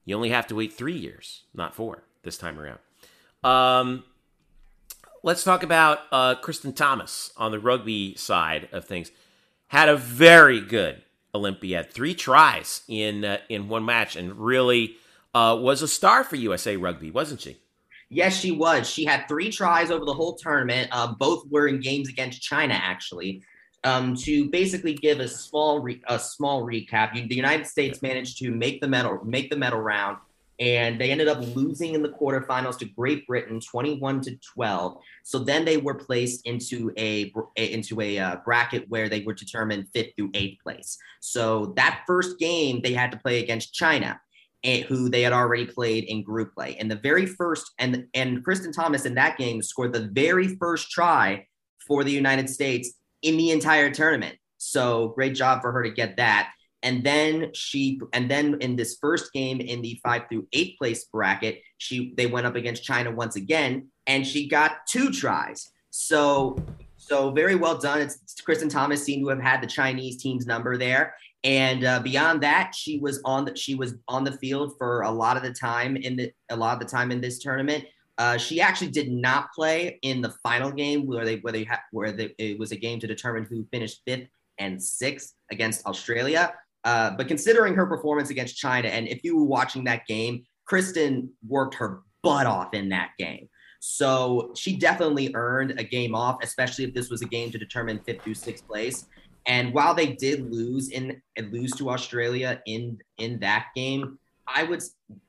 you only have to wait three years, not four, this time around. Um, let's talk about uh, Kristen Thomas on the rugby side of things. Had a very good Olympiad, three tries in uh, in one match, and really uh, was a star for USA Rugby, wasn't she? Yes, she was. She had three tries over the whole tournament. Uh, both were in games against China, actually um, to basically give a small re- a small recap, you, the United States managed to make the medal make the medal round, and they ended up losing in the quarterfinals to Great Britain, twenty one to twelve. So then they were placed into a, into a uh, bracket where they were determined fifth through eighth place. So that first game they had to play against China. Eh, who they had already played in group play. And the very first, and and Kristen Thomas in that game scored the very first try for the United States in the entire tournament. So great job for her to get that. And then she, and then in this first game in the five through eight place bracket, she they went up against China once again, and she got two tries. So So very well done. It's Kristen Thomas seemed to have had the Chinese team's number there. And uh, beyond that, she was on the she was on the field for a lot of the time in the a lot of the time in this tournament. Uh, she actually did not play in the final game where they where they ha- where they, it was a game to determine who finished fifth and sixth against Australia. Uh, but considering her performance against China, and if you were watching that game, Kristen worked her butt off in that game. So she definitely earned a game off, especially if this was a game to determine fifth through sixth place. And while they did lose in lose to Australia in in that game, I would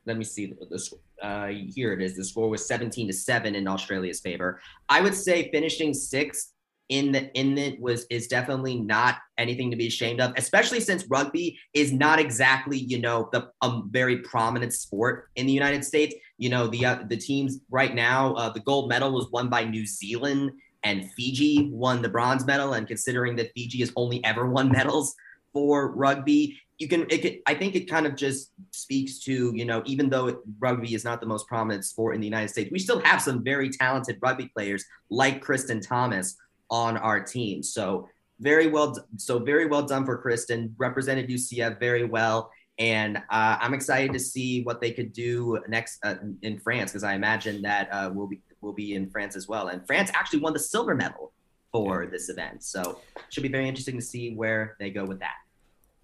let me see the, the uh, here it is. The score was 17 to seven in Australia's favor. I would say finishing sixth in the in it was is definitely not anything to be ashamed of, especially since rugby is not exactly you know the a very prominent sport in the United States. You know the uh, the teams right now, uh, the gold medal was won by New Zealand and Fiji won the bronze medal. And considering that Fiji has only ever won medals for rugby, you can it could, I think it kind of just speaks to you know even though rugby is not the most prominent sport in the United States, we still have some very talented rugby players like Kristen Thomas on our team. So very well, so very well done for Kristen. Represented UCF very well, and uh, I'm excited to see what they could do next uh, in France because I imagine that uh, we'll be will be in France as well. And France actually won the silver medal for this event, so should be very interesting to see where they go with that.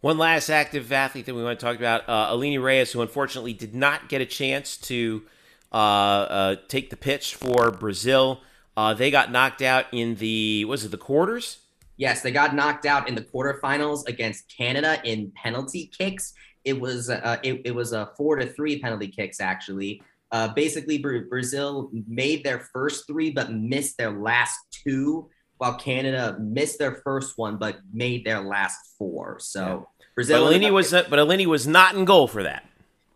One last active athlete that we want to talk about, uh, Aline Reis, who unfortunately did not get a chance to uh, uh, take the pitch for Brazil. Uh, they got knocked out in the was it the quarters? Yes, they got knocked out in the quarterfinals against Canada in penalty kicks. It was uh, it, it was a four to three penalty kicks actually. Uh, basically, Brazil made their first three but missed their last two, while Canada missed their first one but made their last four. So. Brazil. But Aline was but Aline was not in goal for that.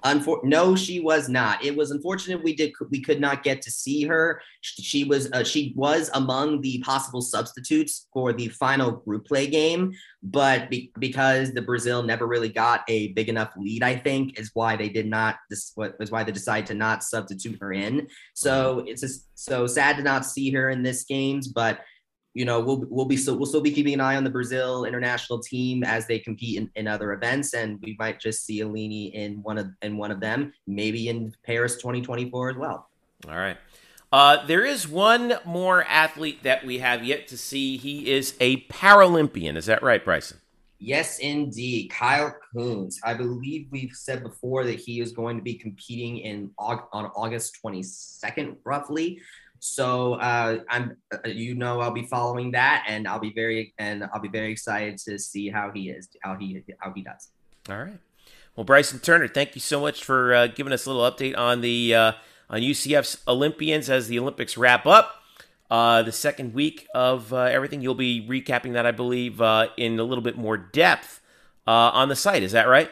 Unfor- no, she was not. It was unfortunate we did we could not get to see her. She was uh, she was among the possible substitutes for the final group play game, but be- because the Brazil never really got a big enough lead, I think is why they did not. This was why they decided to not substitute her in. So it's just so sad to not see her in this games, but you know, we'll we'll be still we'll still be keeping an eye on the Brazil international team as they compete in, in other events, and we might just see Aline in one of in one of them, maybe in Paris 2024 as well. All right. Uh, there is one more athlete that we have yet to see. He is a Paralympian. Is that right, Bryson? Yes, indeed. Kyle Coons. I believe we've said before that he is going to be competing in on August 22nd, roughly. So uh, I'm, uh, you know, I'll be following that, and I'll be very, and I'll be very excited to see how he is, how he, how he does. All right. Well, Bryson Turner, thank you so much for uh, giving us a little update on the uh, on UCF's Olympians as the Olympics wrap up. Uh, the second week of uh, everything, you'll be recapping that, I believe, in a little bit more depth on the site. Is that right?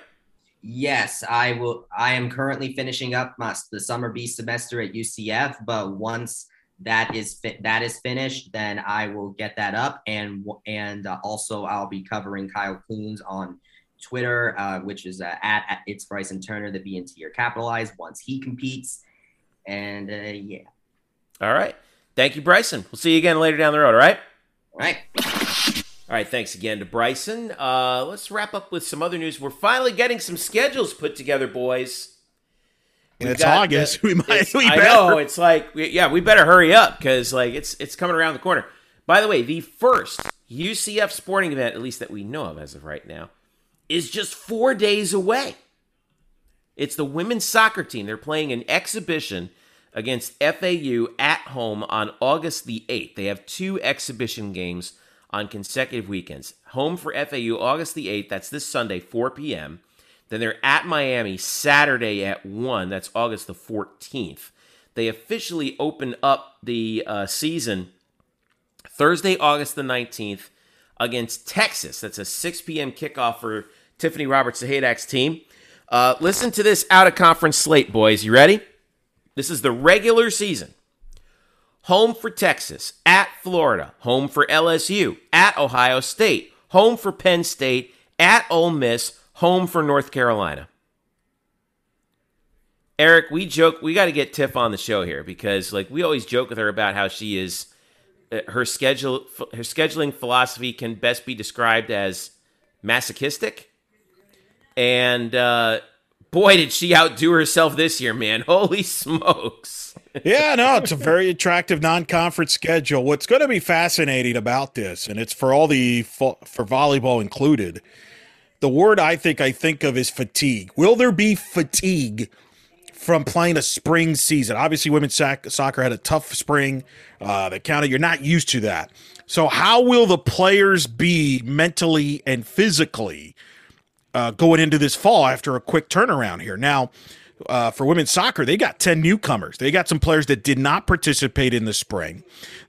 Yes, I will. I am currently finishing up my the summer B semester at UCF, but once that is fi- that is finished, then I will get that up, and and uh, also I'll be covering Kyle Coons on Twitter, uh, which is uh, at, at, it's Bryson Turner. The B and T are capitalized once he competes, and uh, yeah. All right, thank you, Bryson. We'll see you again later down the road. All right. All right. All right, thanks again to Bryson. Uh, let's wrap up with some other news. We're finally getting some schedules put together, boys. And it's August. we might. We I know. It's like, yeah, we better hurry up because like it's it's coming around the corner. By the way, the first UCF sporting event, at least that we know of as of right now, is just four days away. It's the women's soccer team. They're playing an exhibition against FAU at home on August the 8th. They have two exhibition games on consecutive weekends. Home for FAU August the 8th. That's this Sunday, 4 p.m. Then they're at Miami Saturday at 1. That's August the 14th. They officially open up the uh, season Thursday, August the 19th against Texas. That's a 6 p.m. kickoff for Tiffany Roberts, Sahaydak's team. Uh, listen to this out of conference slate, boys. You ready? This is the regular season. Home for Texas, at Florida, home for LSU, at Ohio State, home for Penn State, at Ole Miss, home for North Carolina. Eric, we joke we got to get Tiff on the show here because like we always joke with her about how she is uh, her schedule her scheduling philosophy can best be described as masochistic. And uh, boy, did she outdo herself this year, man! Holy smokes! yeah, no, it's a very attractive non-conference schedule. What's going to be fascinating about this, and it's for all the for volleyball included, the word I think I think of is fatigue. Will there be fatigue from playing a spring season? Obviously, women's soccer had a tough spring. Uh, that counted. You're not used to that. So, how will the players be mentally and physically uh, going into this fall after a quick turnaround here? Now, uh, for women's soccer, they got 10 newcomers. They got some players that did not participate in the spring.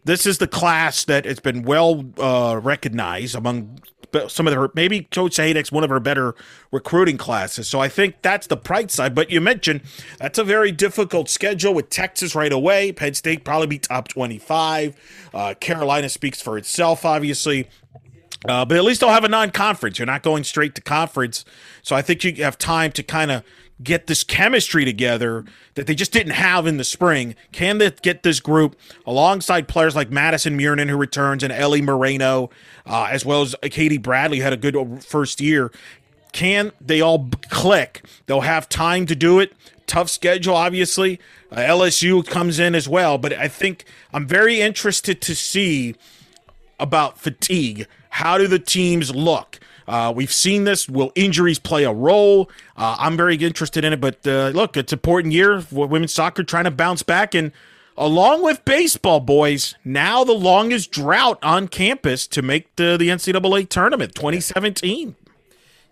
This is the class that has been well uh, recognized among some of her maybe Coach Sahaydak's one of her better recruiting classes. So I think that's the bright side. But you mentioned that's a very difficult schedule with Texas right away. Penn State probably be top twenty five. Uh, Carolina speaks for itself, obviously. Uh, but at least they'll have a non-conference. You're not going straight to conference, so I think you have time to kind of get this chemistry together that they just didn't have in the spring? Can they get this group alongside players like Madison Miernan, who returns, and Ellie Moreno, uh, as well as Katie Bradley, had a good first year? Can they all click? They'll have time to do it. Tough schedule, obviously. Uh, LSU comes in as well, but I think I'm very interested to see about fatigue. How do the teams look? Uh, we've seen this. Will injuries play a role? Uh, I'm very interested in it. But uh, look, it's an important year for women's soccer trying to bounce back. And along with baseball, boys, now the longest drought on campus to make the, the NCAA tournament 2017.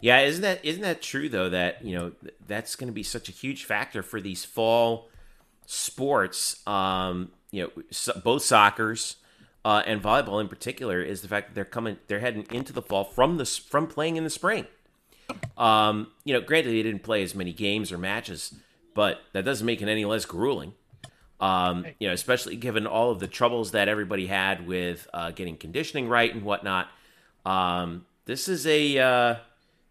Yeah, isn't that isn't that true though? That you know that's going to be such a huge factor for these fall sports. Um, you know, so, both soccer's uh, and volleyball in particular is the fact that they're coming, they're heading into the fall from the from playing in the spring. Um, you know, granted they didn't play as many games or matches, but that doesn't make it any less grueling. Um, you know, especially given all of the troubles that everybody had with uh, getting conditioning right and whatnot. Um, this is a uh,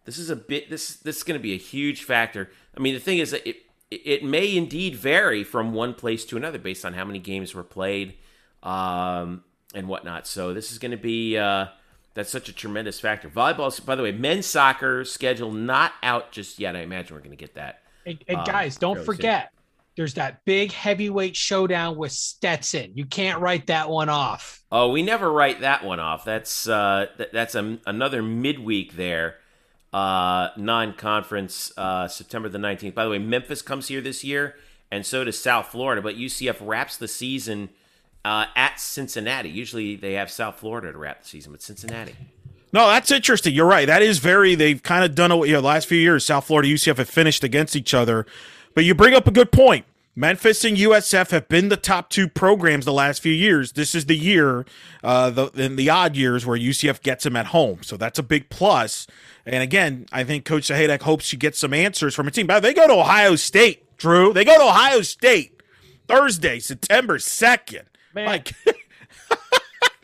this is a bit this this is going to be a huge factor. I mean, the thing is that it it may indeed vary from one place to another based on how many games were played. Um, and whatnot. So this is going to be uh, that's such a tremendous factor. Volleyball, by the way, men's soccer schedule not out just yet. I imagine we're going to get that. And, and um, guys, don't forget, soon. there's that big heavyweight showdown with Stetson. You can't write that one off. Oh, we never write that one off. That's uh, th- that's a, another midweek there. Uh, non-conference uh, September the 19th. By the way, Memphis comes here this year, and so does South Florida. But UCF wraps the season uh, at Cincinnati. Usually they have South Florida to wrap the season, but Cincinnati. No, that's interesting. You're right. That is very. They've kind of done it. You know, last few years, South Florida, UCF have finished against each other. But you bring up a good point. Memphis and USF have been the top two programs the last few years. This is the year, uh, the, in the odd years, where UCF gets them at home. So that's a big plus. And again, I think Coach Sahaydak hopes she gets some answers from a team. But they go to Ohio State, Drew. They go to Ohio State Thursday, September 2nd. Man. Like, what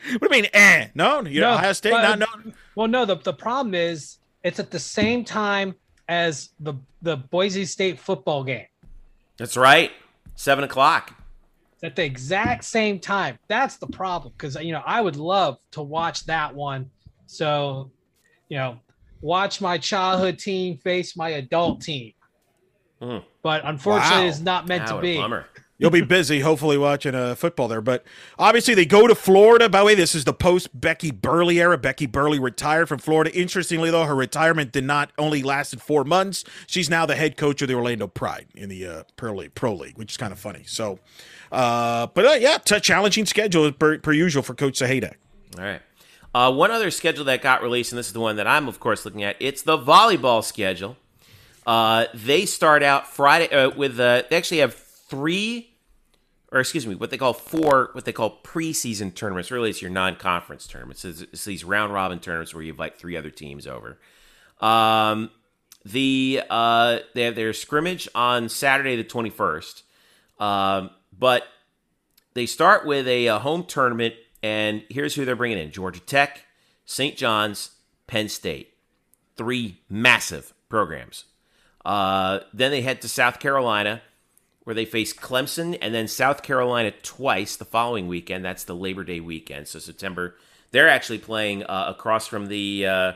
do you mean? Eh? No, you know, Ohio State. But, not no. Well, no. The the problem is it's at the same time as the the Boise State football game. That's right. Seven o'clock. At the exact same time. That's the problem because you know I would love to watch that one. So, you know, watch my childhood team face my adult team. Mm. But unfortunately, wow. it's not meant to be. Bummer. You'll be busy, hopefully, watching uh, football there. But obviously, they go to Florida. By the way, this is the post Becky Burleigh era. Becky Burleigh retired from Florida. Interestingly, though, her retirement did not only lasted four months. She's now the head coach of the Orlando Pride in the uh, Pro, League, Pro League, which is kind of funny. So, uh, but uh, yeah, t- challenging schedule per, per, usual for Coach Sahaydak. All right. Uh, one other schedule that got released, and this is the one that I'm, of course, looking at. It's the volleyball schedule. Uh, they start out Friday uh, with. Uh, they actually have three or excuse me, what they call four, what they call preseason tournaments. Really, it's your non-conference tournaments. It's, it's these round robin tournaments where you invite three other teams over. Um, the uh, they have their scrimmage on Saturday the twenty first, um, but they start with a, a home tournament, and here's who they're bringing in: Georgia Tech, St. John's, Penn State, three massive programs. Uh, then they head to South Carolina where they face Clemson and then South Carolina twice the following weekend. That's the Labor Day weekend. So September, they're actually playing uh, across from the uh,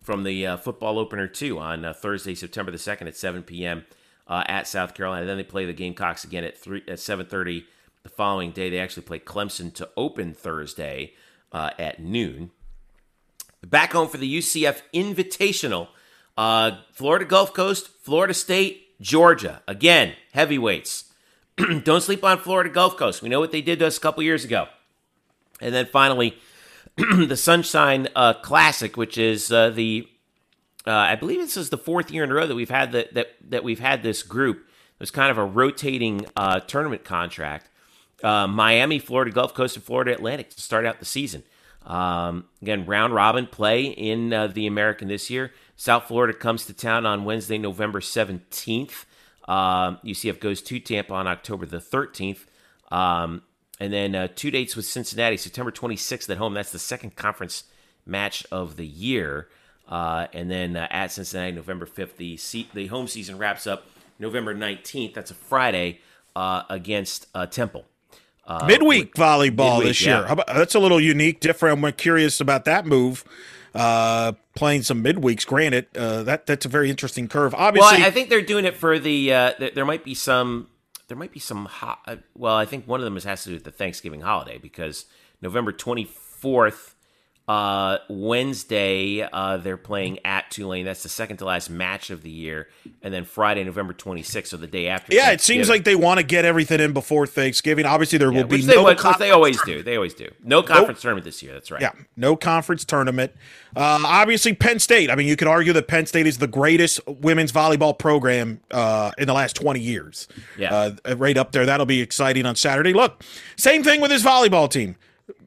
from the uh, football opener too on uh, Thursday, September the second at 7 p.m. Uh, at South Carolina. Then they play the Gamecocks again at three at 7:30 the following day. They actually play Clemson to open Thursday uh, at noon. Back home for the UCF Invitational. Florida Gulf Coast, Florida State, Georgia. Again, heavyweights. Don't sleep on Florida Gulf Coast. We know what they did to us a couple years ago. And then finally, the Sunshine uh, Classic, which is uh, the uh, I believe this is the fourth year in a row that we've had the, that that we've had this group. It was kind of a rotating uh, tournament contract. Uh, Miami, Florida Gulf Coast, and Florida Atlantic to start out the season. Um, again, round robin play in uh, the American this year. South Florida comes to town on Wednesday, November 17th. Um, UCF goes to Tampa on October the 13th. Um, and then uh, two dates with Cincinnati, September 26th at home. That's the second conference match of the year. Uh, and then uh, at Cincinnati, November 5th. The, se- the home season wraps up November 19th. That's a Friday uh, against uh, Temple. Uh, midweek volleyball midweek, this year. yeah. About, that's a little unique, different. I'm curious about that move. Uh, playing some midweeks, granted, uh, that that's a very interesting curve. Well, Obviously, I think they're doing it for the. Uh, th- there might be some. There might be some. Ho- uh, well, I think one of them has to do with the Thanksgiving holiday because November twenty fourth, uh, Wednesday, uh, they're playing at Tulane. That's the second to last match of the year, and then Friday, November twenty sixth, so the day after. yeah, it seems like they want to get everything in before Thanksgiving. Obviously, there Yeah, will be they, no. would- which they always do. They always do. No conference tournament this year. That's right. Yeah, no conference tournament. Uh, obviously, Penn State. I mean, you could argue that Penn State is the greatest women's volleyball program uh, in the last 20 years. Yeah. Uh, right up there. That'll be exciting on Saturday. Look, same thing with his volleyball team.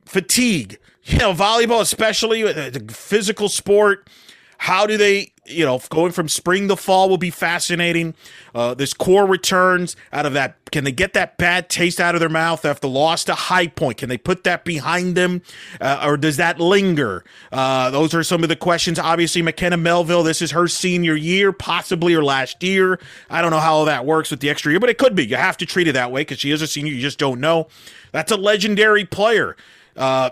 Fatigue. You know, volleyball, especially uh, the physical sport. How do they, you know, going from spring to fall will be fascinating. Uh, this core returns out of that. Can they get that bad taste out of their mouth after loss to High Point? Can they put that behind them, uh, or does that linger? Uh, those are some of the questions. Obviously, McKenna Melville. This is her senior year, possibly her last year. I don't know how that works with the extra year, but it could be. You have to treat it that way because she is a senior. You just don't know. That's a legendary player. Uh,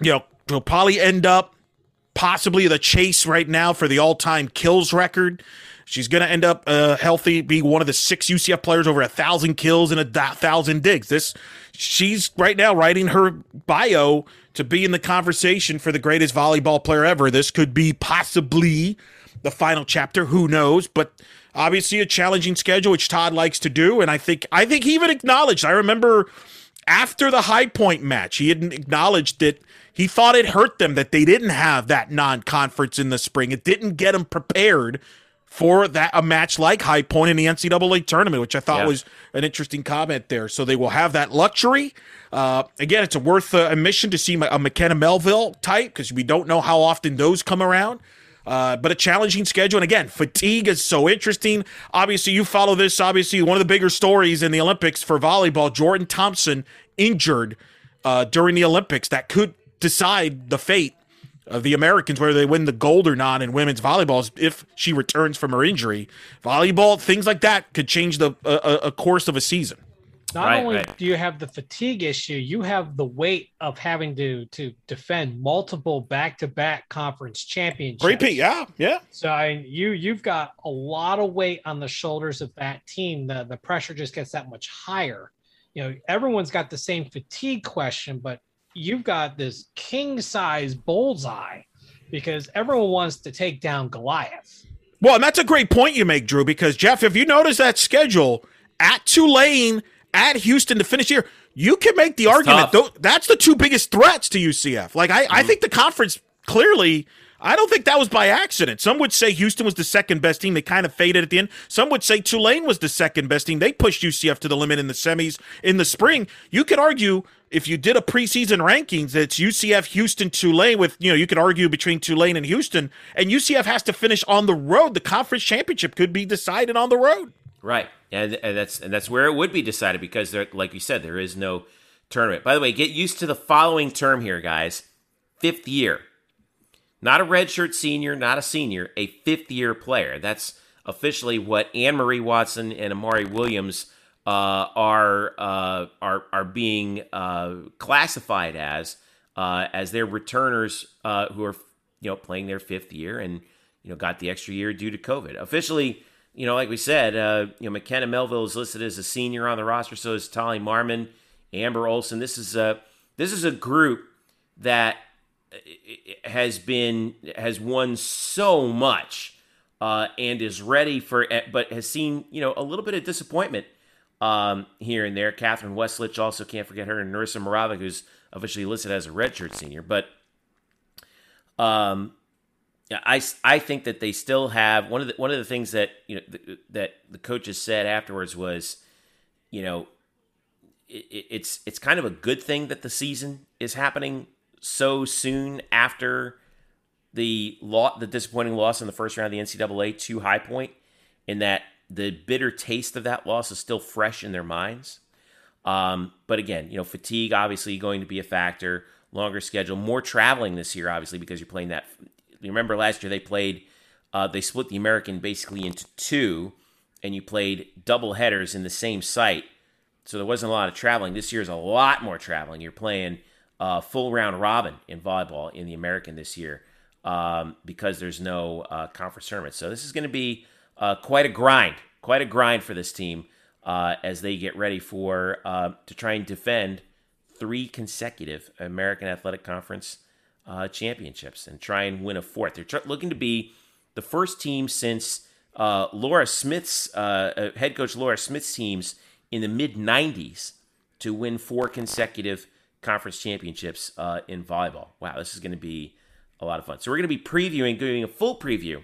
you know, will probably end up possibly the chase right now for the all-time kills record. She's going to end up uh, healthy, be one of the six UCF players over a thousand kills and a thousand digs. This, she's right now writing her bio to be in the conversation for the greatest volleyball player ever. This could be possibly the final chapter. Who knows? But obviously, a challenging schedule, which Todd likes to do, and I think I think he even acknowledged. I remember after the High Point match, he had acknowledged that he thought it hurt them that they didn't have that non-conference in the spring. It didn't get them prepared for that a match like High Point in the NCAA tournament, which I thought Yeah. was an interesting comment there. So they will have that luxury. Uh, again, it's a worth uh, admission to see a McKenna Melville type because we don't know how often those come around. Uh, but a challenging schedule. And again, fatigue is so interesting. Obviously, you follow this. Obviously, one of the bigger stories in the Olympics for volleyball, Jordan Thompson injured uh, during the Olympics. That could decide the fate of the Americans, whether they win the gold or not in women's volleyball, if she returns from her injury. Volleyball, things like that could change the a, a- a course of a season. Not Right, only right. do you have the fatigue issue, you have the weight of having to to defend multiple back-to-back conference championships. Great Pete, yeah, yeah. So I, you you've got a lot of weight on the shoulders of that team. The the pressure just gets that much higher. You know, everyone's got the same fatigue question, but you've got this king size bullseye because everyone wants to take down Goliath. Well, and that's a great point you make, Drew, because Jeff, if you notice that schedule at Tulane, at Houston to finish here, you can make the argument. tough. Though, that's the two biggest threats to UCF. Like, I, I mm-hmm. think the conference clearly. I don't think that was by accident. Some would say Houston was the second best team. They kind of faded at the end. Some would say Tulane was the second best team. They pushed UCF to the limit in the semis in the spring. You could argue if you did a preseason rankings, it's UCF, Houston, Tulane. With you know, you could argue between Tulane and Houston, and UCF has to finish on the road. The conference championship could be decided on the road. Right, and, and that's and that's where it would be decided because there, like you said, there is no tournament. By the way, get used to the following term here, guys. Fifth year, not a redshirt senior, not a senior, a fifth year player. That's officially what Anne Marie Watson and Amari Williams uh, are uh, are are being uh, classified as uh, as their returners uh, who are you know playing their fifth year and you know got the extra year due to COVID. Officially, you know, like we said, uh, you know, McKenna Melville is listed as a senior on the roster. So is Tali Marmon, Amber Olson. This is a this is a group that has been has won so much uh, and is ready for, but has seen you know a little bit of disappointment um, here and there. Catherine Westlich also can't forget her, and Narissa Morava, who's officially listed as a redshirt senior. But um, I, I think that they still have one of the one of the things that you know th- that the coaches said afterwards was, you know, it, it's it's kind of a good thing that the season is happening so soon after the law the disappointing loss in the first round of the NCAA to High Point, in that the bitter taste of that loss is still fresh in their minds. Um, but again, you know, fatigue obviously going to be a factor. Longer schedule, more traveling this year, obviously, because you're playing that. You remember last year they played, uh, they split the American basically into two, and you played double headers in the same site. So there wasn't a lot of traveling. This year is a lot more traveling. You're playing uh, full round robin in volleyball in the American this year um, because there's no uh, conference tournament. So this is going to be uh, quite a grind, quite a grind for this team uh, as they get ready for uh, to try and defend three consecutive American Athletic Conference uh, championships and try and win a fourth. They're tr- looking to be the first team since uh, Laura Smith's head coach Laura Smith's teams in the mid '90s to win four consecutive conference championships in volleyball. Wow, this is going to be a lot of fun. So we're going to be previewing, doing a full preview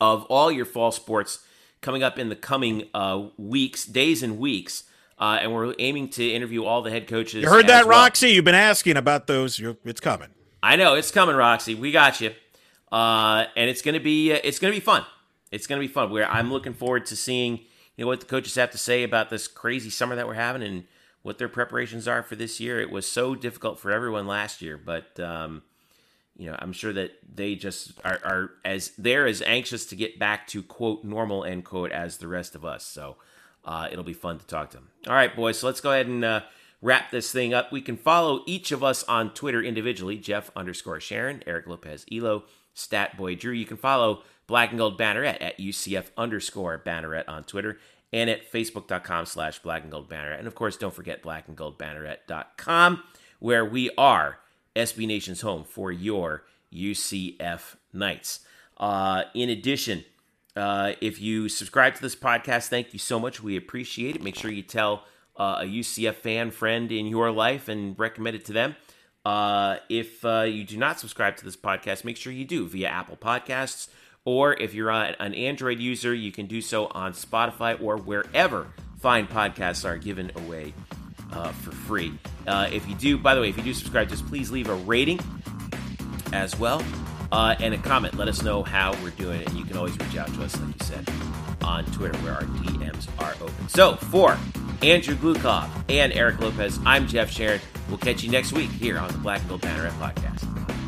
of all your fall sports coming up in the coming uh, weeks, days, and weeks. Uh, and we're aiming to interview all the head coaches. You heard that, well. Roxy? You've been asking about those. You're, it's coming. I know it's coming, Roxy. We got you. Uh, and it's gonna be uh, it's gonna be fun. It's gonna be fun. Where I'm looking forward to seeing you know what the coaches have to say about this crazy summer that we're having and what their preparations are for this year. It was so difficult for everyone last year, but um, you know, I'm sure that they just are, are as they're as anxious to get back to quote normal end quote as the rest of us. So uh, it'll be fun to talk to them. All right, boys. So let's go ahead and uh, wrap this thing up. We can follow each of us on Twitter individually. Jeff underscore Sharon, Eric Lopez Elo, Stat Boy Drew. You can follow Black and Gold Banneret at UCF underscore Banneret on Twitter and at facebook.com slash black and gold banneret. And of course, don't forget black and gold banneret.com where we are SB Nation's home for your UCF Knights. Uh, in addition, uh, if you subscribe to this podcast, thank you so much. We appreciate it. Make sure you tell uh, a UCF fan friend in your life and recommend it to them. Uh, if uh, you do not subscribe to this podcast, make sure you do via Apple Podcasts. Or if you're an Android user, you can do so on Spotify or wherever fine podcasts are given away uh, for free. Uh, if you do, by the way, if you do subscribe, just please leave a rating as well uh, and a comment. Let us know how we're doing, and you can always reach out to us, like you said, on Twitter where our DMs are open. So for Andrew Glukov and Eric Lopez, I'm Jeff Sharon. We'll catch you next week here on the Black and Gold Banneret podcast.